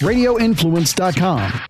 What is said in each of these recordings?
radioinfluence.com.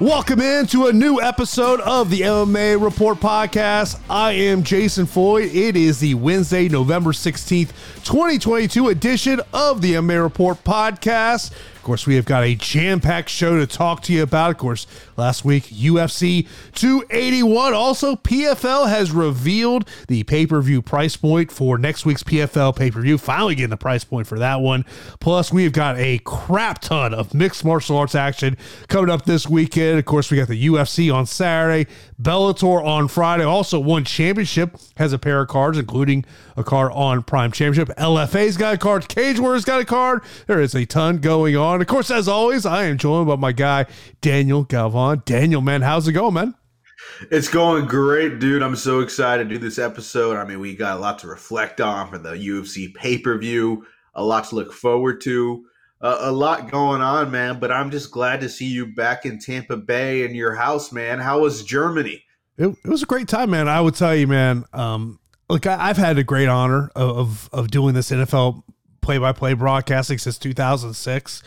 Welcome into a new episode of the MMA Report podcast. I am Jason Floyd. It is the Wednesday, November 16th, 2022 edition of the MMA Report podcast. Of course, we have got a jam packed show to talk to you about. Of course, last week, UFC 281. Also, PFL has revealed the pay per view price point for next week's PFL pay per view. Finally, getting the price point for that one. Plus, we've got a crap ton of mixed martial arts action coming up this weekend. Of course, we got the UFC on Saturday, Bellator on Friday. Also, one championship has a pair of cards, including a card on Prime Championship. LFA's got a card. Cage Warriors got a card. There is a ton going on. And of course, as always, I am joined by my guy, Daniel Galvan. Daniel, man, how's it going, man? It's going great, dude. I'm so excited to do this episode. I mean, we got a lot to reflect on for the UFC pay per view, a lot to look forward to, uh, a lot going on, man. But I'm just glad to see you back in Tampa Bay in your house, man. How was Germany? It, it was a great time, man. I would tell you, man. Um, look, I, have had a great honor of, of, of doing this NFL play by play broadcasting since 2006.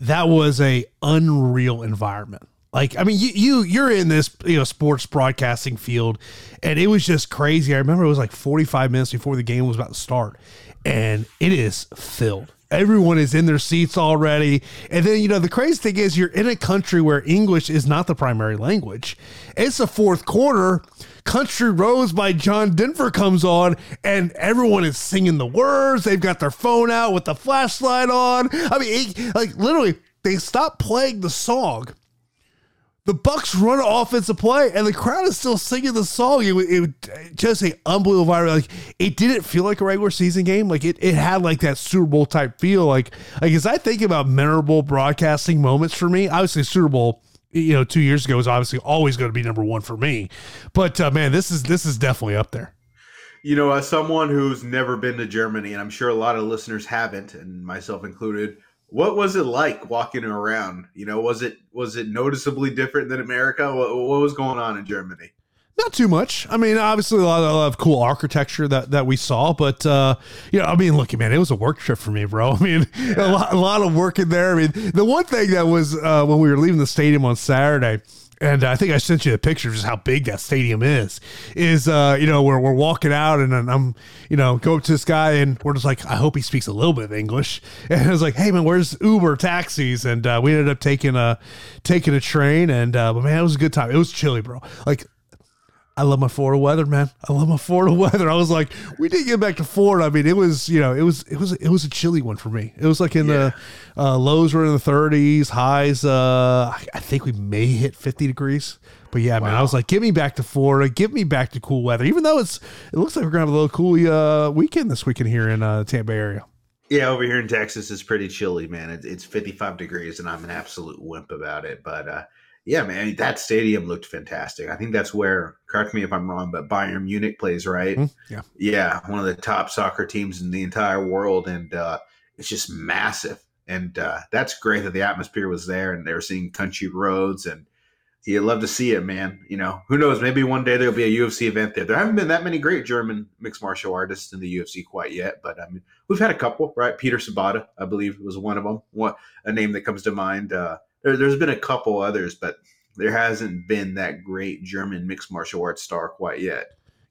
That was a unreal environment. Like, I mean, you, you you're in this you know sports broadcasting field, and it was just crazy. I remember it was like 45 minutes before the game was about to start, and it is filled. Everyone is in their seats already. And then, you know, the crazy thing is you're in a country where English is not the primary language. It's the fourth quarter. Country Roads by John Denver comes on, and everyone is singing the words. They've got their phone out with the flashlight on. I mean, it, like literally, they stop playing the song the Bucks run an offensive play, and the crowd is still singing the song. It, it just a unbelievable. Like it didn't feel like a regular season game. Like it, it had like that Super Bowl type feel. Like like as I think about memorable broadcasting moments for me, obviously Super Bowl, you know, two years ago was obviously always going to be number one for me. But uh, man, this is this is definitely up there. You know, as someone who's never been to Germany, and I'm sure a lot of listeners haven't, and myself included what was it like walking around? You know, was it was it noticeably different than America? What, what was going on in Germany? Not too much. I mean, obviously a lot, of, a lot of cool architecture that, that we saw, but uh, you know, I mean, look, man, it was a work trip for me, bro. I mean, yeah. a, lot, a lot of work in there. I mean, the one thing that was uh, when we were leaving the stadium on Saturday, and I think I sent you a picture of just how big that stadium is. Is uh, you know, we're we're walking out and, and I'm, you know, go up to this guy and we're just like, I hope he speaks a little bit of English. And I was like, hey man, where's Uber taxis? And uh, we ended up taking a taking a train and uh, but man, it was a good time. It was chilly, bro. Like I love my Florida weather, man. I love my Florida weather. I was like, we didn't get back to Florida. I mean, it was, you know, it was, it was, it was a chilly one for me. It was like in yeah. the uh, lows were in the 30s, highs. Uh, I think we may hit 50 degrees. But yeah, wow. man, I was like, give me back to Florida. Give me back to cool weather. Even though it's, it looks like we're gonna have a little cool uh, weekend this weekend here in uh, Tampa area. Yeah, over here in Texas, it's pretty chilly, man. It, it's 55 degrees, and I'm an absolute wimp about it. But uh, yeah, man, that stadium looked fantastic. I think that's where, correct me if I'm wrong, but Bayern Munich plays, right? Mm, yeah. Yeah, one of the top soccer teams in the entire world. And uh, it's just massive. And uh, that's great that the atmosphere was there and they were seeing country roads. And you love to see it, man. You know, who knows? Maybe one day there'll be a UFC event there. There haven't been that many great German mixed martial artists in the UFC quite yet, but I mean, we've had a couple, right? Peter Sobotta, I believe, was one of them. What a name that comes to mind. Uh, there, there's been a couple others, but there hasn't been that great German mixed martial arts star quite yet.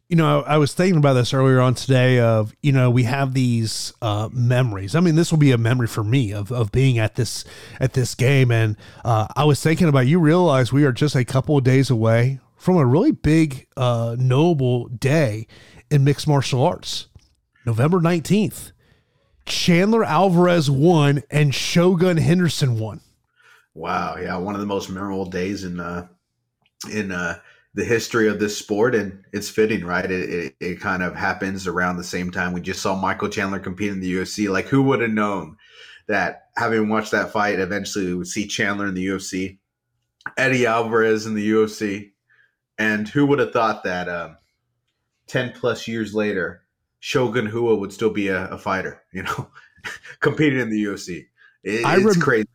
You know, I, I was thinking about this earlier on today. Of you know, we have these uh, memories. I mean, this will be a memory for me of, of being at this at this game, and uh, I was thinking about. You realize we are just a couple of days away from a really big, uh, noble day in mixed martial arts, November nineteenth. Chandler Alvarez won, and Shogun Henderson won. Wow, yeah, one of the most memorable days in uh, in uh, the history of this sport, and it's fitting, right? It, it, it kind of happens around the same time we just saw Michael Chandler compete in the UFC. Like, who would have known that having watched that fight, eventually we would see Chandler in the UFC, Eddie Alvarez in the UFC, and who would have thought that um, ten plus years later, Shogun Rua would still be a, a fighter, you know, competing in the UFC? It, it's rem- crazy.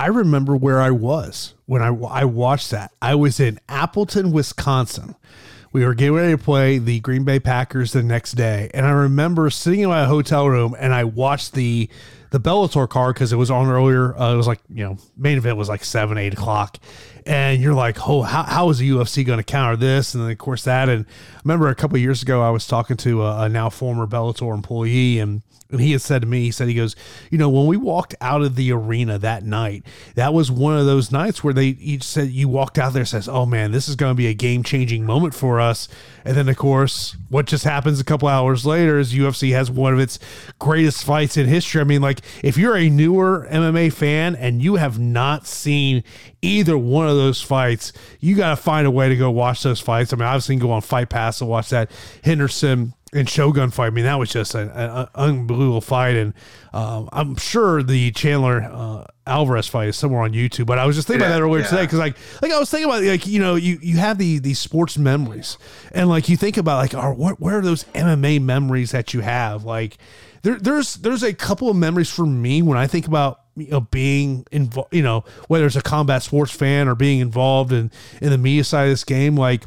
I remember where I was when I, I watched that. I was in Appleton, Wisconsin. We were getting ready to play the Green Bay Packers the next day, and I remember sitting in my hotel room and I watched the the Bellator card because it was on earlier. Uh, it was like you know main event was like seven eight o'clock, and you're like, oh, how, how is the UFC going to counter this? And then of course that. And I remember a couple years ago I was talking to a, a now former Bellator employee and and he had said to me, he said, he goes, you know, when we walked out of the arena that night, that was one of those nights where they each said you walked out there says, oh man, this is going to be a game changing moment for us. And then of course, what just happens a couple hours later is UFC has one of its greatest fights in history. I mean, like if you're a newer MMA fan and you have not seen either one of those fights, you got to find a way to go watch those fights. I mean, I've seen go on Fight Pass and watch that Henderson and Shogun fight. I mean, that was just an, an unbelievable fight, and um, I'm sure the Chandler uh, Alvarez fight is somewhere on YouTube. But I was just thinking yeah, about that earlier yeah. today because, like, like I was thinking about like you know you you have the these sports memories, and like you think about like, are what where are those MMA memories that you have? Like, there there's there's a couple of memories for me when I think about you know being involved, you know whether it's a combat sports fan or being involved in in the media side of this game, like.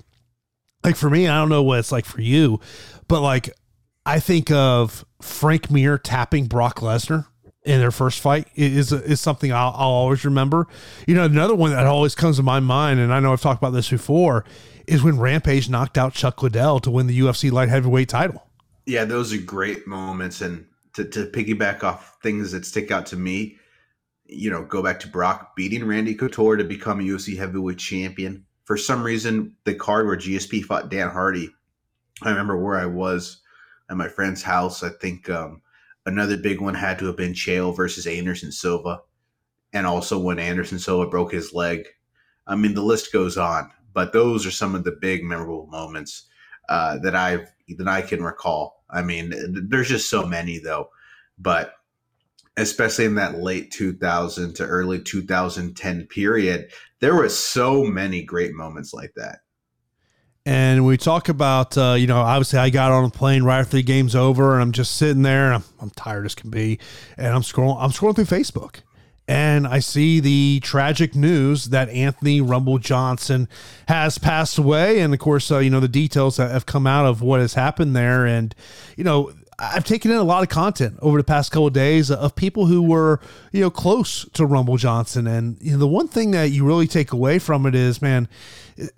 Like for me, I don't know what it's like for you, but like, I think of Frank Mir tapping Brock Lesnar in their first fight is is something I'll, I'll, always remember. You know, another one that always comes to my mind, and I know I've talked about this before, is when Rampage knocked out Chuck Liddell to win the UFC light heavyweight title. Yeah, those are great moments, and to, to piggyback off things that stick out to me, you know, go back to Brock beating Randy Couture to become a UFC heavyweight champion. For some reason, the card where GSP fought Dan Hardy I remember where I was at my friend's house. I think um, another big one had to have been Chael versus Anderson Silva, and also when Anderson Silva broke his leg. I mean, the list goes on, but those are some of the big memorable moments uh, that I've that I can recall. I mean, there's just so many though, but especially in that late 2000 to early 2010 period, there were so many great moments like that. And we talk about, uh, you know, obviously I got on a plane right after the game's over, and I'm just sitting there, and I'm, I'm tired as can be, and I'm scrolling, I'm scrolling through Facebook, and I see the tragic news that Anthony Rumble Johnson has passed away, and of course, uh, you know, the details that have come out of what has happened there, and you know, I've taken in a lot of content over the past couple of days of people who were, you know, close to Rumble Johnson. And you know, the one thing that you really take away from it is, man,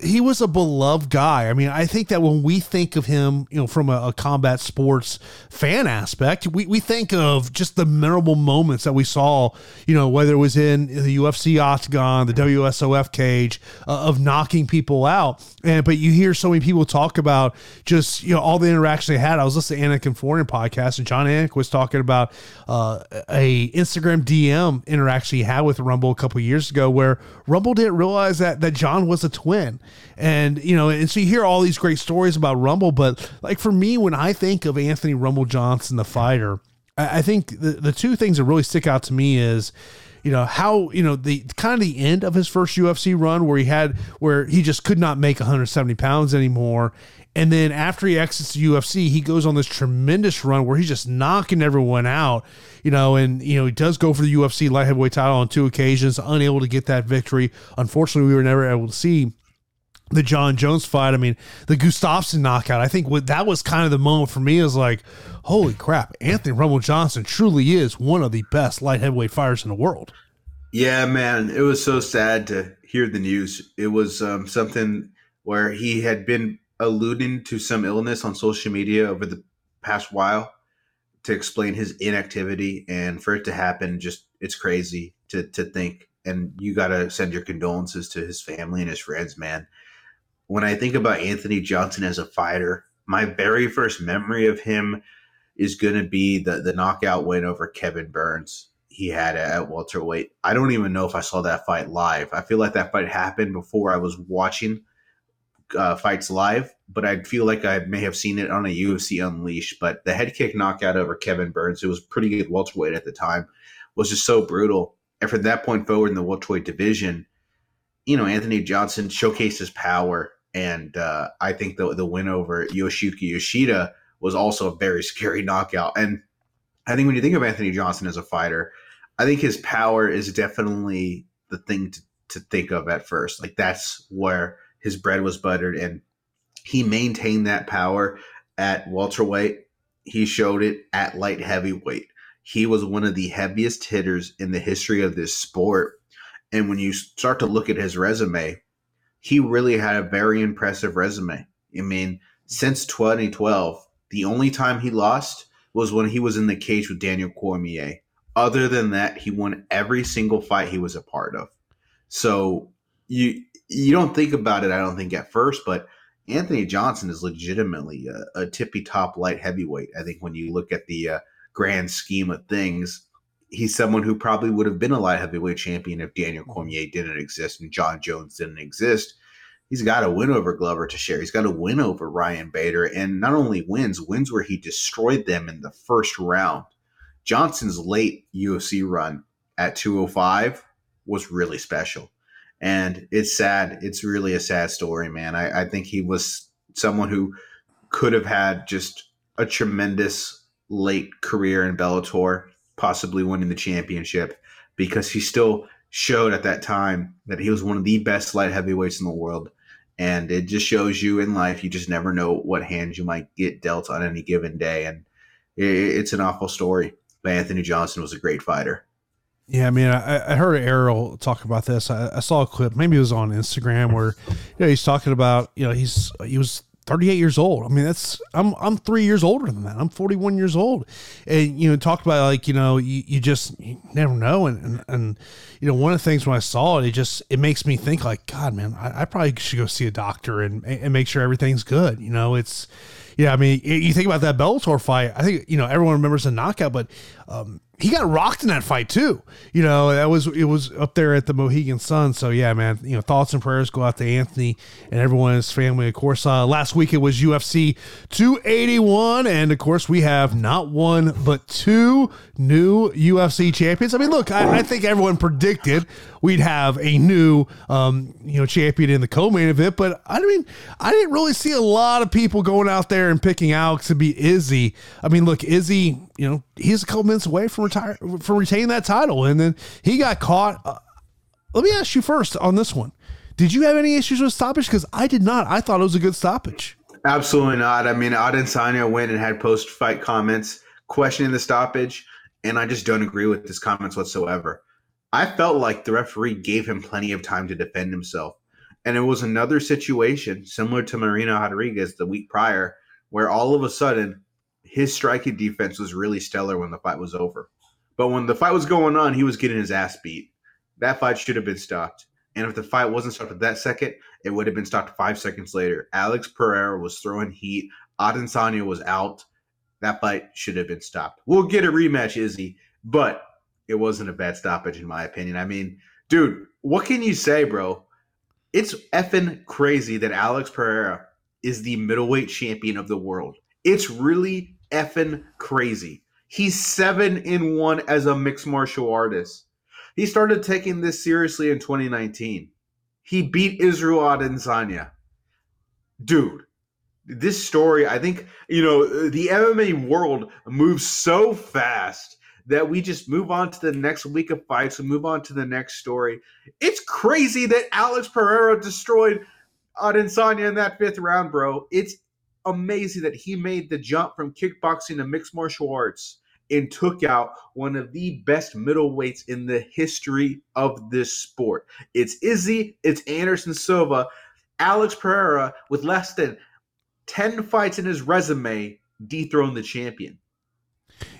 he was a beloved guy. I mean, I think that when we think of him, you know, from a, a, combat sports fan aspect, we, we think of just the memorable moments that we saw, you know, whether it was in the UFC octagon, the WSOF cage, uh, of knocking people out. And but you hear so many people talk about just you know all the interaction they had. I was listening to and Florian podcast, and Jon Anik was talking about uh, a Instagram DM interaction he had with Rumble a couple years ago, where Rumble didn't realize that that John was a twin and, you know, and so you hear all these great stories about Rumble, but like for me, when I think of Anthony Rumble Johnson, the fighter, I, I think the, the two things that really stick out to me is, you know how you know the kind of the end of his first UFC run where he had where he just could not make 170 pounds anymore and then after he exits the UFC, he goes on this tremendous run where he's just knocking everyone out, you know, and you know he does go for the UFC light heavyweight title on two occasions, unable to get that victory. Unfortunately, we were never able to see the Jon Jones fight. I mean, the Gustafsson knockout. I think what that was kind of the moment for me is like, holy crap, Anthony Rumble Johnson truly is one of the best light heavyweight fighters in the world. Yeah, man, it was so sad to hear the news. It was um, something where he had been alluding to some illness on social media over the past while to explain his inactivity, and for it to happen, just it's crazy to to think. And you got to send your condolences to his family and his friends, man when I think about Anthony Johnson as a fighter, my very first memory of him is going to be the the knockout win over Kevin Burns he had at welterweight. I don't even know if I saw that fight live. I feel like that fight happened before I was watching uh, fights live, but I feel like I may have seen it on a UFC Unleashed. But the head kick knockout over Kevin Burns, who was pretty good welterweight at the time, was just so brutal. And from that point forward in the welterweight division, you know, Anthony Johnson showcased his power and uh, I think the the win over Yoshiyuki Yoshida was also a very scary knockout. And I think when you think of Anthony Johnson as a fighter, I think his power is definitely the thing to, to think of at first. Like that's where his bread was buttered, and he maintained that power at welterweight. He showed it at light heavyweight. He was one of the heaviest hitters in the history of this sport. And when you start to look at his resume, he really had a very impressive resume. I mean, since 2012, the only time he lost was when he was in the cage with Daniel Cormier. Other than that, he won every single fight he was a part of. So you you don't think about it, I don't think at first, but Anthony Johnson is legitimately a, a tippy top light heavyweight. I think when you look at the uh, grand scheme of things, he's someone who probably would have been a light heavyweight champion if Daniel mm-hmm. Cormier didn't exist and Jon Jones didn't exist. He's got a win over Glover Teixeira. He's got a win over Ryan Bader, and not only wins, wins where he destroyed them in the first round. Johnson's late UFC run at 205 was really special. And it's sad. It's really a sad story, man. I, I think he was someone who could have had just a tremendous late career in Bellator, possibly winning the championship, because he still showed at that time that he was one of the best light heavyweights in the world. And it just shows you in life, you just never know what hands you might get dealt on any given day. And it's an awful story. But Anthony Johnson was a great fighter. Yeah, I mean, I, I heard Ariel talk about this. I, I, saw a clip, maybe it was on Instagram, where you know he's talking about you know he's he was 38 years old. I mean, that's I'm I'm three years older than that. I'm 41 years old, and you know talked about like you know you, you just you never know, and, and and you know one of the things when I saw it, it just it makes me think like God, man, I, I probably should go see a doctor and and make sure everything's good. You know, it's yeah, I mean, you think about that Bellator fight. I think you know everyone remembers the knockout, but um, he got rocked in that fight too. You know, that was it was up there at the Mohegan Sun. So yeah, man, you know, thoughts and prayers go out to Anthony and everyone in his family. Of course, uh, last week it was UFC 281, and of course we have not one but two new UFC champions. I mean, look, I, I think everyone predicted we'd have a new um, you know champion in the co-main event, but I mean, I didn't really see a lot of people going out there and picking Alex to be Izzy. I mean, look, Izzy, you know, he's a couple minutes away from retire from retaining that title, and then he got caught. Uh, let me ask you first on this one: Did you have any issues with stoppage? Because I did not. I thought it was a good stoppage. Absolutely not. I mean, Adesanya went and had post-fight comments questioning the stoppage, and I just don't agree with his comments whatsoever. I felt like the referee gave him plenty of time to defend himself. And it was another situation similar to Marina Rodriguez the week prior, where all of a sudden his striking defense was really stellar when the fight was over. But when the fight was going on, he was getting his ass beat. That fight should have been stopped. And if the fight wasn't stopped at that second, it would have been stopped five seconds later. Alex Pereira was throwing heat. Adesanya was out. That fight should have been stopped. We'll get a rematch, Izzy, but it wasn't a bad stoppage in my opinion. I mean, dude, what can you say, bro? It's effing crazy that Alex Pereira is the middleweight champion of the world. It's really effing crazy. He's seven in one as a mixed martial artist. He started taking this seriously in 2019. He beat Israel Adesanya. Dude, this story, I think, you know, the MMA world moves so fast that we just move on to the next week of fights and move on to the next story. It's crazy that Alex Pereira destroyed Adesanya in that fifth round, bro. It's amazing that he made the jump from kickboxing to mixed martial arts and took out one of the best middleweights in the history of this sport. It's Izzy, it's Anderson Silva, Alex Pereira with less than 10 fights in his resume dethroned the champion.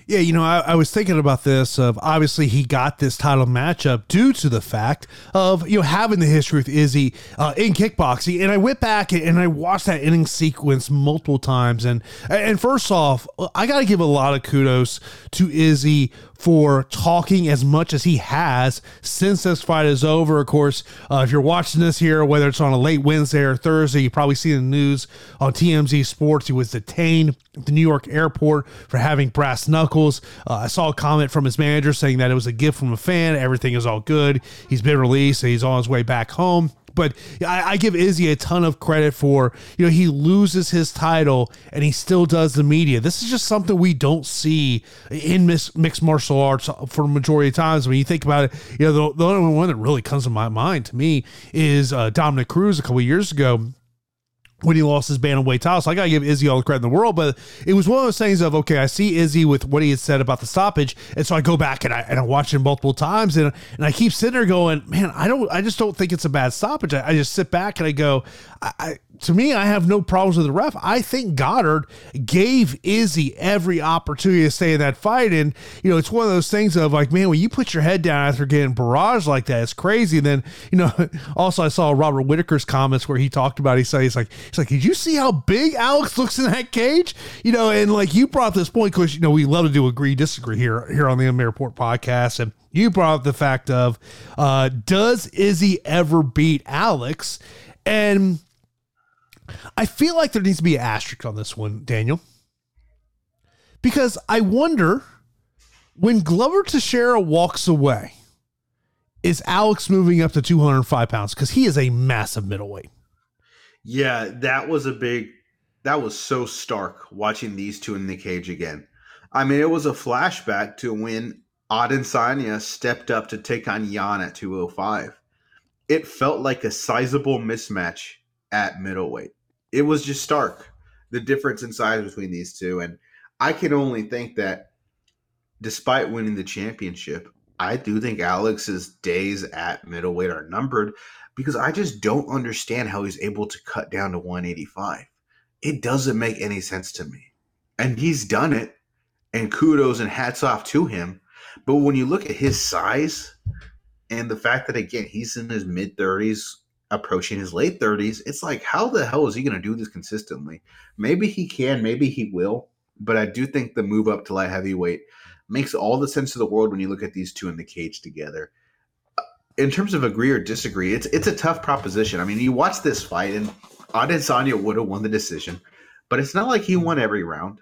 Yeah, you know, I, I, was thinking about this. Of obviously, he got this title matchup due to the fact of you know having the history with Izzy uh, in kickboxing, and I went back and I watched that inning sequence multiple times. And and first off, I got to give a lot of kudos to Izzy for talking as much as he has since this fight is over. Of course, uh, if you're watching this here, whether it's on a late Wednesday or Thursday, you probably see the news on TMZ Sports. He was detained at the New York airport for having brass knuckles articles. Uh, I saw a comment from his manager saying that it was a gift from a fan. Everything is all good. He's been released. He's on his way back home. But I, I, give Izzy a ton of credit for, you know, he loses his title and he still does the media. This is just something we don't see in mixed martial arts for majority of times. When you think about it, you know, the, the only one that really comes to my mind to me is uh, Dominick Cruz a couple years ago when he lost his bantamweight title. So I got to give Izzy all the credit in the world. But it was one of those things of, okay, I see Izzy with what he had said about the stoppage. And so I go back and I, and I watch him multiple times. And, and I keep sitting there going, man, I don't, I just don't think it's a bad stoppage. I, I just sit back and I go, I, to me, I have no problems with the ref. I think Goddard gave Izzy every opportunity to stay in that fight. And, you know, it's one of those things of like, man, when you put your head down after getting barrage like that, it's crazy. And then, you know, also I saw Robert Whitaker's comments where he talked about, he said, he's like, he's like, did you see how big Alex looks in that cage? You know, and like you brought this point because, you know, we love to do agree, disagree here, here on the MMA Report podcast. And you brought up the fact of, uh, does Izzy ever beat Alex? And, I feel like there needs to be an asterisk on this one, Daniel. Because I wonder when Glover Teixeira walks away, is Alex moving up to 205 pounds? Because he is a massive middleweight. Yeah, that was a big, that was so stark watching these two in the cage again. I mean, it was a flashback to when Adesanya stepped up to take on Jan at 205. It felt like a sizable mismatch at middleweight it was just stark the difference in size between these two. And I can only think that despite winning the championship, I do think Alex's days at middleweight are numbered because I just don't understand how he's able to cut down to 185. It doesn't make any sense to me. And he's done it, and kudos and hats off to him. But when you look at his size and the fact that, again, he's in his mid 30s, approaching his late 30s, it's like, how the hell is he going to do this consistently? Maybe he can, maybe he will, but I do think the move up to light heavyweight makes all the sense of the world when you look at these two in the cage together. Uh, in terms of agree or disagree, it's it's a tough proposition. I mean, you watch this fight, and Adesanya would have won the decision, but it's not like he won every round.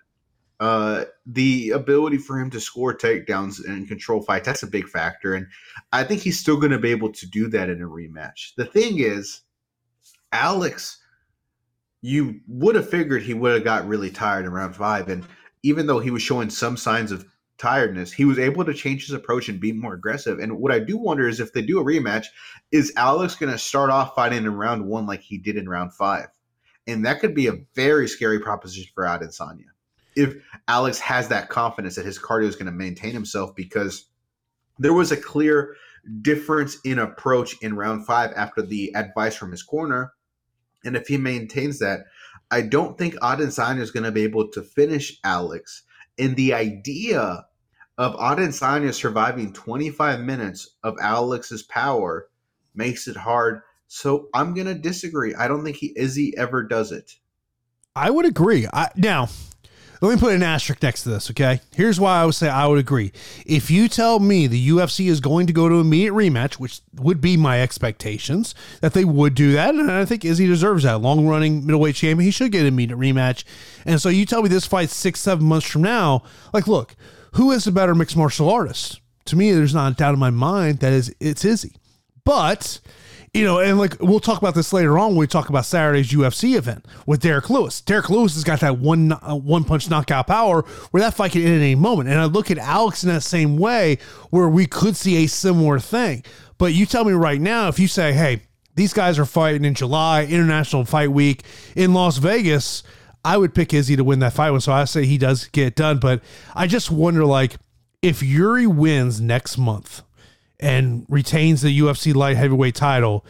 Uh, the ability for him to score takedowns and control fights, that's a big factor. And I think he's still going to be able to do that in a rematch. The thing is, Alex, you would have figured he would have got really tired in round five. And even though he was showing some signs of tiredness, he was able to change his approach and be more aggressive. And what I do wonder is if they do a rematch, is Alex going to start off fighting in round one like he did in round five? And that could be a very scary proposition for Adesanya if Alex has that confidence that his cardio is going to maintain himself because there was a clear difference in approach in round five after the advice from his corner. And if he maintains that, I don't think Adesanya is going to be able to finish Alex. And the idea of Adesanya surviving 25 minutes of Alex's power makes it hard. So I'm going to disagree. I don't think he Izzy ever does it. I would agree. I, now, let me put an asterisk next to this, okay? Here's why I would say I would agree. If you tell me the UFC is going to go to immediate rematch, which would be my expectations, that they would do that, and I think Izzy deserves that. Long running middleweight champion, he should get an immediate rematch. And so you tell me this fight six, seven months from now, like, look, who is the better mixed martial artist? To me, there's not a doubt in my mind that is it's Izzy. But you know, and like we'll talk about this later on when we talk about Saturday's UFC event with Derrick Lewis. Derrick Lewis has got that one uh, one punch knockout power where that fight can end at any moment. And I look at Alex in that same way where we could see a similar thing. But you tell me right now, if you say, hey, these guys are fighting in July, International Fight Week in Las Vegas, I would pick Izzy to win that fight. So I say he does get done. But I just wonder, like, if Jiří wins next month and retains the UFC light heavyweight title,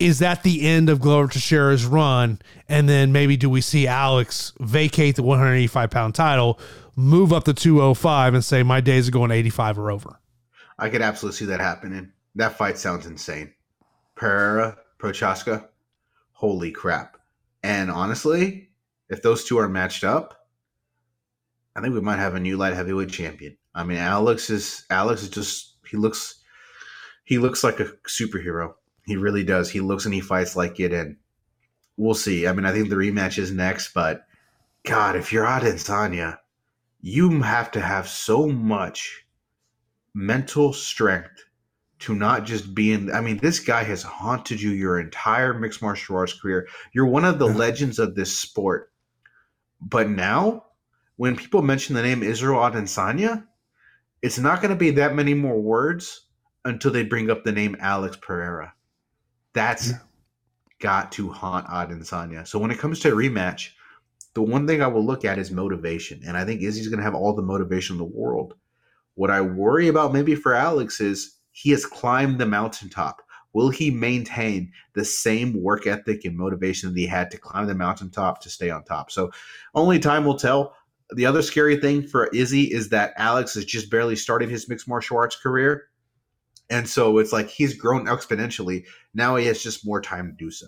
is that the end of Glover Teixeira's run? And then maybe do we see Alex vacate the 185 pound title, move up to 205, and say, my days of going 85 are over? I could absolutely see that happening. That fight sounds insane. Pereira, Procházka, holy crap. And honestly, if those two are matched up, I think we might have a new light heavyweight champion. I mean, Alex is Alex is just he looks he looks like a superhero. He really does. He looks and he fights like it, and we'll see. I mean, I think the rematch is next, but God, if you're Adesanya, you have to have so much mental strength to not just be in. I mean, this guy has haunted you your entire mixed martial arts career. You're one of the legends of this sport. But now, when people mention the name Israel Adesanya, it's not going to be that many more words until they bring up the name Alex Pereira. That's yeah. got to haunt Adesanya. So when it comes to a rematch, the one thing I will look at is motivation. And I think Izzy's going to have all the motivation in the world. What I worry about maybe for Alex is he has climbed the mountaintop. Will he maintain the same work ethic and motivation that he had to climb the mountaintop to stay on top? So only time will tell. The other scary thing for Izzy is that Alex has just barely started his mixed martial arts career. And so it's like he's grown exponentially. Now he has just more time to do so.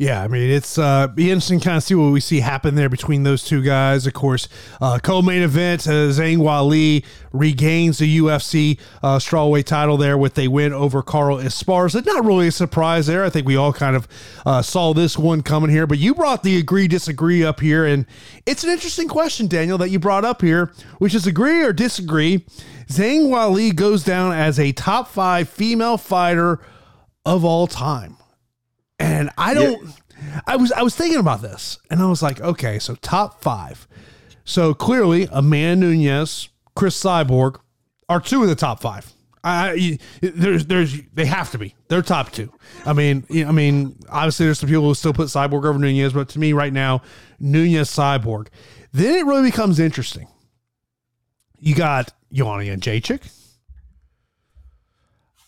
Yeah, I mean it's uh, be interesting kind of see what we see happen there between those two guys. Of course, uh, co-main event, uh, Zhang Weili regains the UFC uh, strawweight title there with a win over Carla Esparza. Not really a surprise there. I think we all kind of uh, saw this one coming here. But you brought the agree disagree up here, and it's an interesting question, Daniel, that you brought up here, which is agree or disagree. Zhang Weili goes down as a top five female fighter of all time. And I don't yeah. I was I was thinking about this and I was like, okay, so top 5. So clearly Amanda Nunes, Cris Cyborg are two of the top 5. I, there's there's they have to be. They're top 2. I mean, I mean, obviously there's some people who still put Cyborg over Nunes, but to me right now, Nunes Cyborg. Then it really becomes interesting. You got Joanna Jędrzejczyk.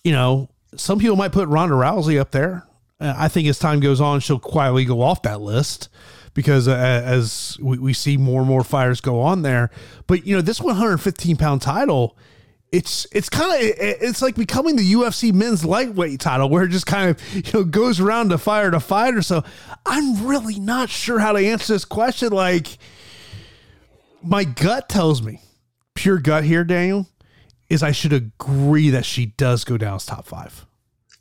You know, some people might put Ronda Rousey up there. I think as time goes on, she'll quietly go off that list because uh, as we, we see more and more fighters go on there. But you know, this 115 pound title, it's it's kind of it's like becoming the UFC men's lightweight title where it just kind of you know goes around to fighter to fighter. So I'm really not sure how to answer this question. Like my gut tells me, pure gut here, Daniel, is I should agree that she does go down as top five.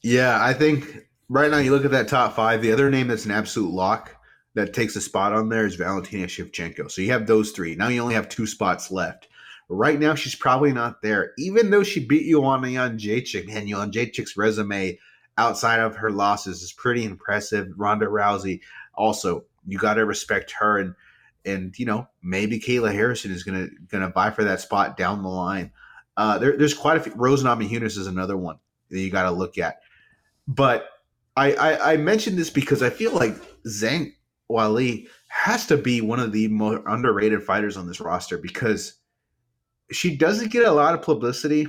Yeah, I think right now you look at that top five. The other name that's an absolute lock that takes a spot on there is Valentina Shevchenko. So you have those three. Now you only have two spots left. Right now she's probably not there, even though she beat you on Jędrzejczyk. And Jędrzejczyk's resume outside of her losses is pretty impressive. Ronda Rousey also, you got to respect her and and you know maybe Kayla Harrison is gonna gonna vie for that spot down the line. Uh, there, there's quite a few. Rose Namajunas is another one that you got to look at. But I, I, I mentioned this because I feel like Zhang Weili has to be one of the more underrated fighters on this roster because she doesn't get a lot of publicity.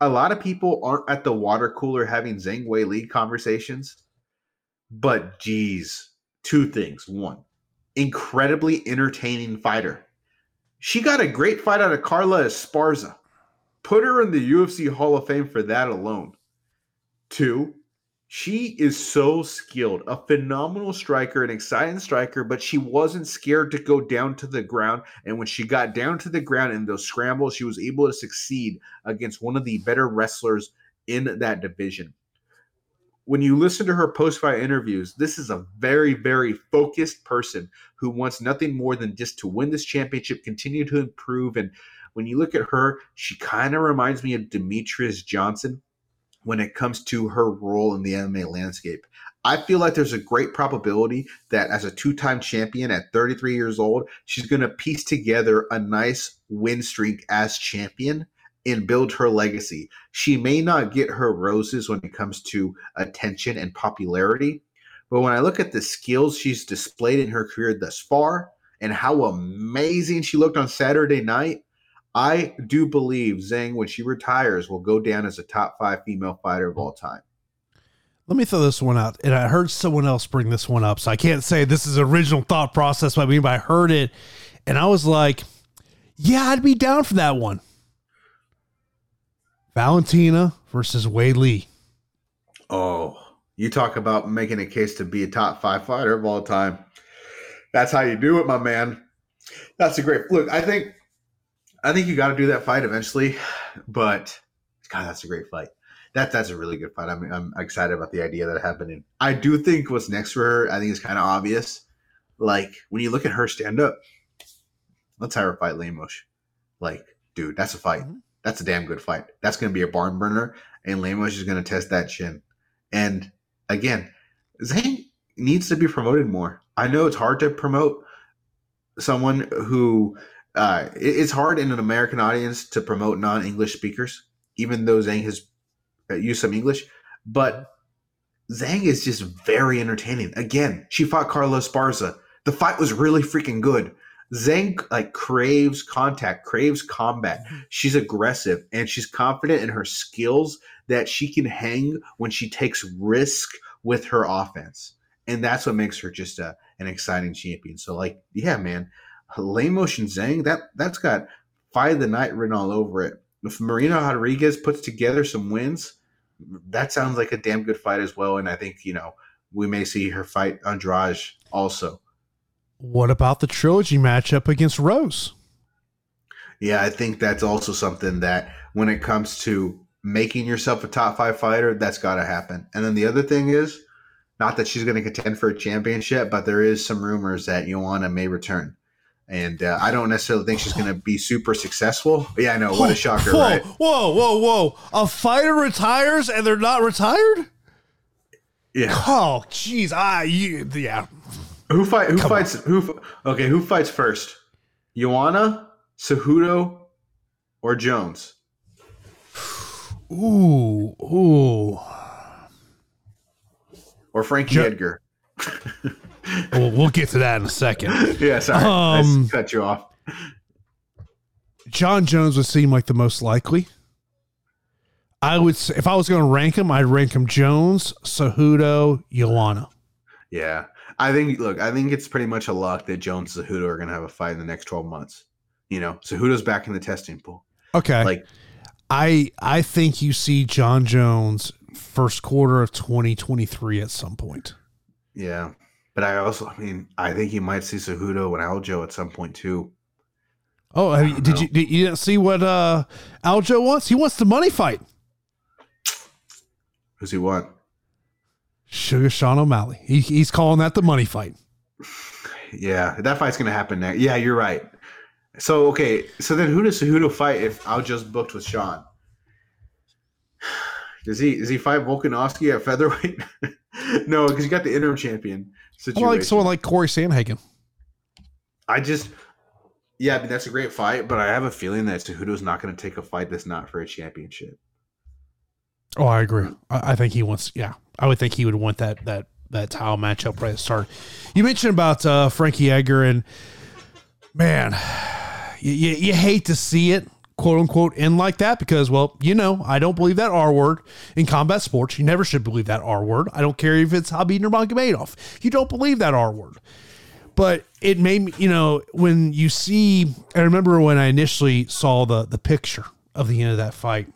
A lot of people aren't at the water cooler having Zhang Weili conversations. But geez, two things. One, incredibly entertaining fighter. She got a great fight out of Carla Esparza. Put her in the UFC Hall of Fame for that alone. Two, she is so skilled, a phenomenal striker, an exciting striker, but she wasn't scared to go down to the ground. And when she got down to the ground in those scrambles, she was able to succeed against one of the better wrestlers in that division. When you listen to her post fight interviews, this is a very, very focused person who wants nothing more than just to win this championship, continue to improve. And when you look at her, she kind of reminds me of Demetrious Johnson when it comes to her role in the MMA landscape. I feel like there's a great probability that as a two time champion at 33 years old, she's going to piece together a nice win streak as champion and build her legacy. She may not get her roses when it comes to attention and popularity, but when I look at the skills she's displayed in her career thus far and how amazing she looked on Saturday night, I do believe Zhang, when she retires, will go down as a top five female fighter of all time. Let me throw this one out. And I heard someone else bring this one up. So I can't say this is original thought process by me, but I heard it. And I was like, yeah, I'd be down for that one. Valentina versus Weili. Oh, you talk about making a case to be a top five fighter of all time. That's how you do it, my man. That's a great look. I think I think you got to do that fight eventually, but God, that's a great fight. That that's a really good fight. I'm I'm excited about the idea that happening. I do think what's next for her, I think is kind of obvious. Like when you look at her stand up, let's have her fight Lemos. like, dude, that's a fight. Mm-hmm. That's a damn good fight. That's going to be a barn burner, and Lemos is going to test that chin. And again, Zhang needs to be promoted more. I know it's hard to promote someone who uh, it's hard in an American audience to promote non-English speakers, even though Zhang has uh, used some English. But Zhang is just very entertaining. Again, she fought Carla Esparza. The fight was really freaking good. Zhang like craves contact, craves combat. She's aggressive and she's confident in her skills that she can hang when she takes risk with her offense. And that's what makes her just a, an exciting champion. So like, yeah, man, lane motion Zhang, that that's got fight of the night written all over it. If Marina Rodriguez puts together some wins, that sounds like a damn good fight as well. And I think, you know, we may see her fight Andrade also. What about the trilogy matchup against Rose? Yeah, I think that's also something that when it comes to making yourself a top five fighter, that's got to happen. And then the other thing is, not that she's going to contend for a championship, but there is some rumors that Joanna may return. And uh, I don't necessarily think she's going to be super successful. But yeah, I know. What a shocker, whoa, right? Whoa, whoa, wa! A fighter retires and they're not retired? Yeah. Oh, jeez. Ah, you, yeah. Who fight? Who Come fights? Who? Okay, who fights first? Joanna, Cejudo, or Jones? Ooh, ooh. Or Frankie Jo- Edgar? Well, we'll get to that in a second. yeah, sorry, I Um, s- cut you off. Jon Jones would seem like the most likely. I would say if I was going to rank him, I'd rank him Jones, Cejudo, Joanna. Yeah, I think. Look, I think it's pretty much a lock that Jones and Cejudo are going to have a fight in the next twelve months. You know, Cejudo's back in the testing pool. Okay. Like, I I think you see Jon Jones first quarter of 2023 at some point. yeah, but I also, I mean, I think you might see Cejudo and Aljo at some point too. Oh, you, did you did you didn't see what uh Aljo wants? He wants the money fight. Who's he want? Sugar Sean O'Malley. He, he's calling that the money fight. Yeah, that fight's going to happen next. Yeah, you're right. So okay, so then who does Cejudo fight if Aljo's booked with Sean? Does he does he fight Volkanovski at featherweight? no, because you got the interim champion I situation. like someone like Corey Sandhagen. I just, yeah, I mean that's a great fight, but I have a feeling that Cejudo's not going to take a fight that's not for a championship. Oh, I agree. I, I think he wants. Yeah, I would think he would want that that that title matchup right at the start. You mentioned about uh, Frankie Edgar, and man, you, you, you hate to see it, quote unquote, end like that because, well, you know, I don't believe that R word in combat sports. You never should believe that R word. I don't care if it's Khabib Nurmagomedov. You don't believe that R word. But it made me, you know, when you see, I remember when I initially saw the the picture of the end of that fight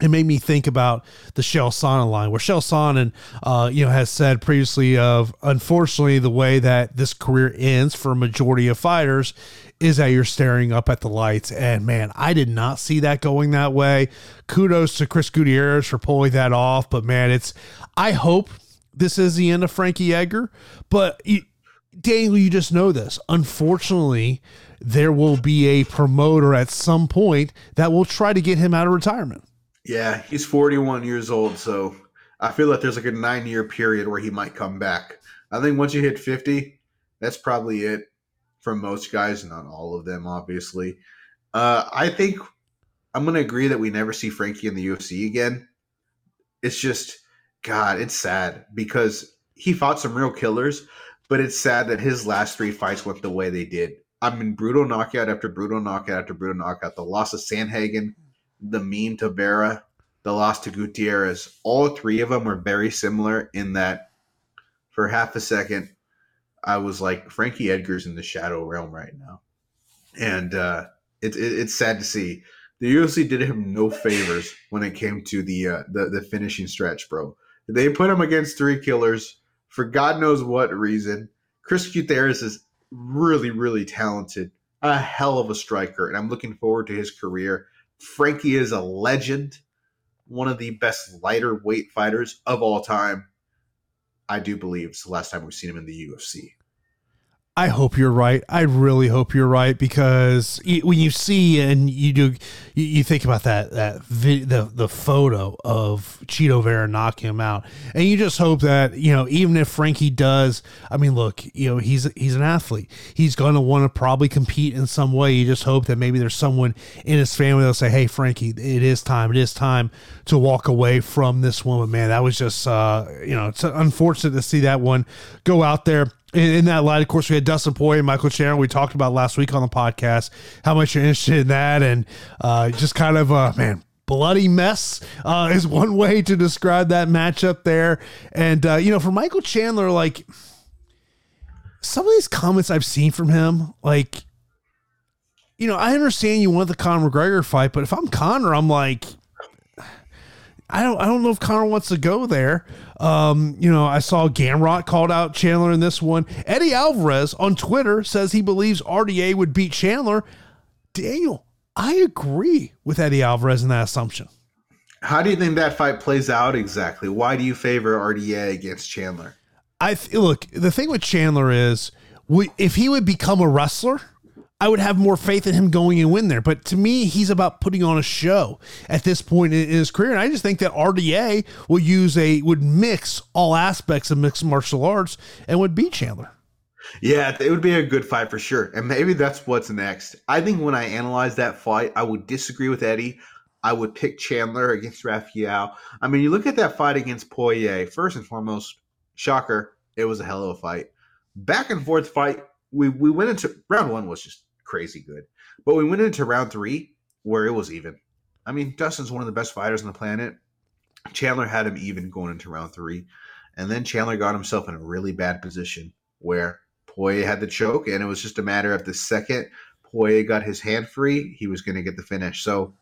it made me think about the Chael Sonnen line, where Chael Sonnen, uh, you know, has said previously of unfortunately the way that this career ends for a majority of fighters is that you're staring up at the lights. And man, I did not see that going that way. Kudos to Chris Gutierrez for pulling that off. But man, it's I hope this is the end of Frankie Edgar. But you, Daniel, you just know this. Unfortunately, there will be a promoter at some point that will try to get him out of retirement. Yeah, he's 41 years old, so I feel like there's like a nine year period where he might come back. I think once you hit 50, that's probably it for most guys, not all of them, obviously. Uh, I think I'm going to agree that we never see Frankie in the UFC again. It's just, God, it's sad because he fought some real killers, but it's sad that his last three fights went the way they did. I mean, brutal knockout after brutal knockout after brutal knockout. The loss of Sandhagen, the meme to Vera, the loss to Gutierrez. All three of them were very similar in that for half a second, I was like, Frankie Edgar's in the shadow realm right now. And uh, it, it, it's sad to see. The UFC did him no favors when it came to the, uh, the the finishing stretch, bro. They put him against three killers for God knows what reason. Chris Gutierrez is really, really talented, a hell of a striker, and I'm looking forward to his career. Frankie is a legend, one of the best lighter weight fighters of all time. I do believe it's the last time we've seen him in the UFC. I hope you're right. I really hope you're right because when you see and you do, you, think about that that the the photo of Chito Vera knocking him out, and you just hope that you know even if Frankie does, I mean, look, you know he's he's an athlete. He's going to want to probably compete in some way. You just hope that maybe there's someone in his family that'll say, "Hey, Frankie, it is time. It is time to walk away from this woman." Man, that was just uh, you know it's unfortunate to see that one go out there in, that light, of course, we had Dustin Poirier and Michael Chandler. We talked about last week on the podcast how much you're interested in that, and uh, just kind of uh, man, bloody mess uh, is one way to describe that matchup there. And uh, you know, for Michael Chandler, like some of these comments I've seen from him, like you know, I understand you want the Conor McGregor fight, but if I'm Conor, I'm like, I don't I don't know if Conor wants to go there. Um, you know, I saw Gamrot called out Chandler in this one. Eddie Alvarez on Twitter says he believes RDA would beat Chandler. Daniel, I agree with Eddie Alvarez in that assumption. How do you think that fight plays out exactly? Why do you favor RDA against Chandler? I th- look. The thing with Chandler is, we, if he would become a wrestler, I would have more faith in him going and win there. But to me, he's about putting on a show at this point in his career. And I just think that RDA will use a would mix all aspects of mixed martial arts and would beat Chandler. Yeah, it would be a good fight for sure. And maybe that's what's next. I think when I analyze that fight, I would disagree with Eddie. I would pick Chandler against Rafael. I mean, you look at that fight against Poirier, first and foremost, shocker, it was a hell of a fight. Back and forth fight. We we went into round one was just crazy good. But we went into round three where it was even. I mean, Dustin's one of the best fighters on the planet. Chandler had him even going into round three. And then Chandler got himself in a really bad position where Poirier had the choke, and it was just a matter of the second Poirier got his hand free, he was going to get the finish. So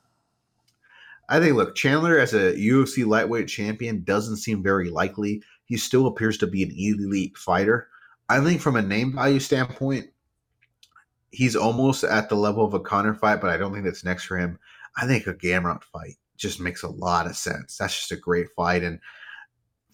I think, look, Chandler as a UFC lightweight champion doesn't seem very likely. He still appears to be an elite fighter. I think from a name value standpoint, he's almost at the level of a Conor fight, but I don't think that's next for him. I think a Gamrot fight just makes a lot of sense. That's just a great fight. And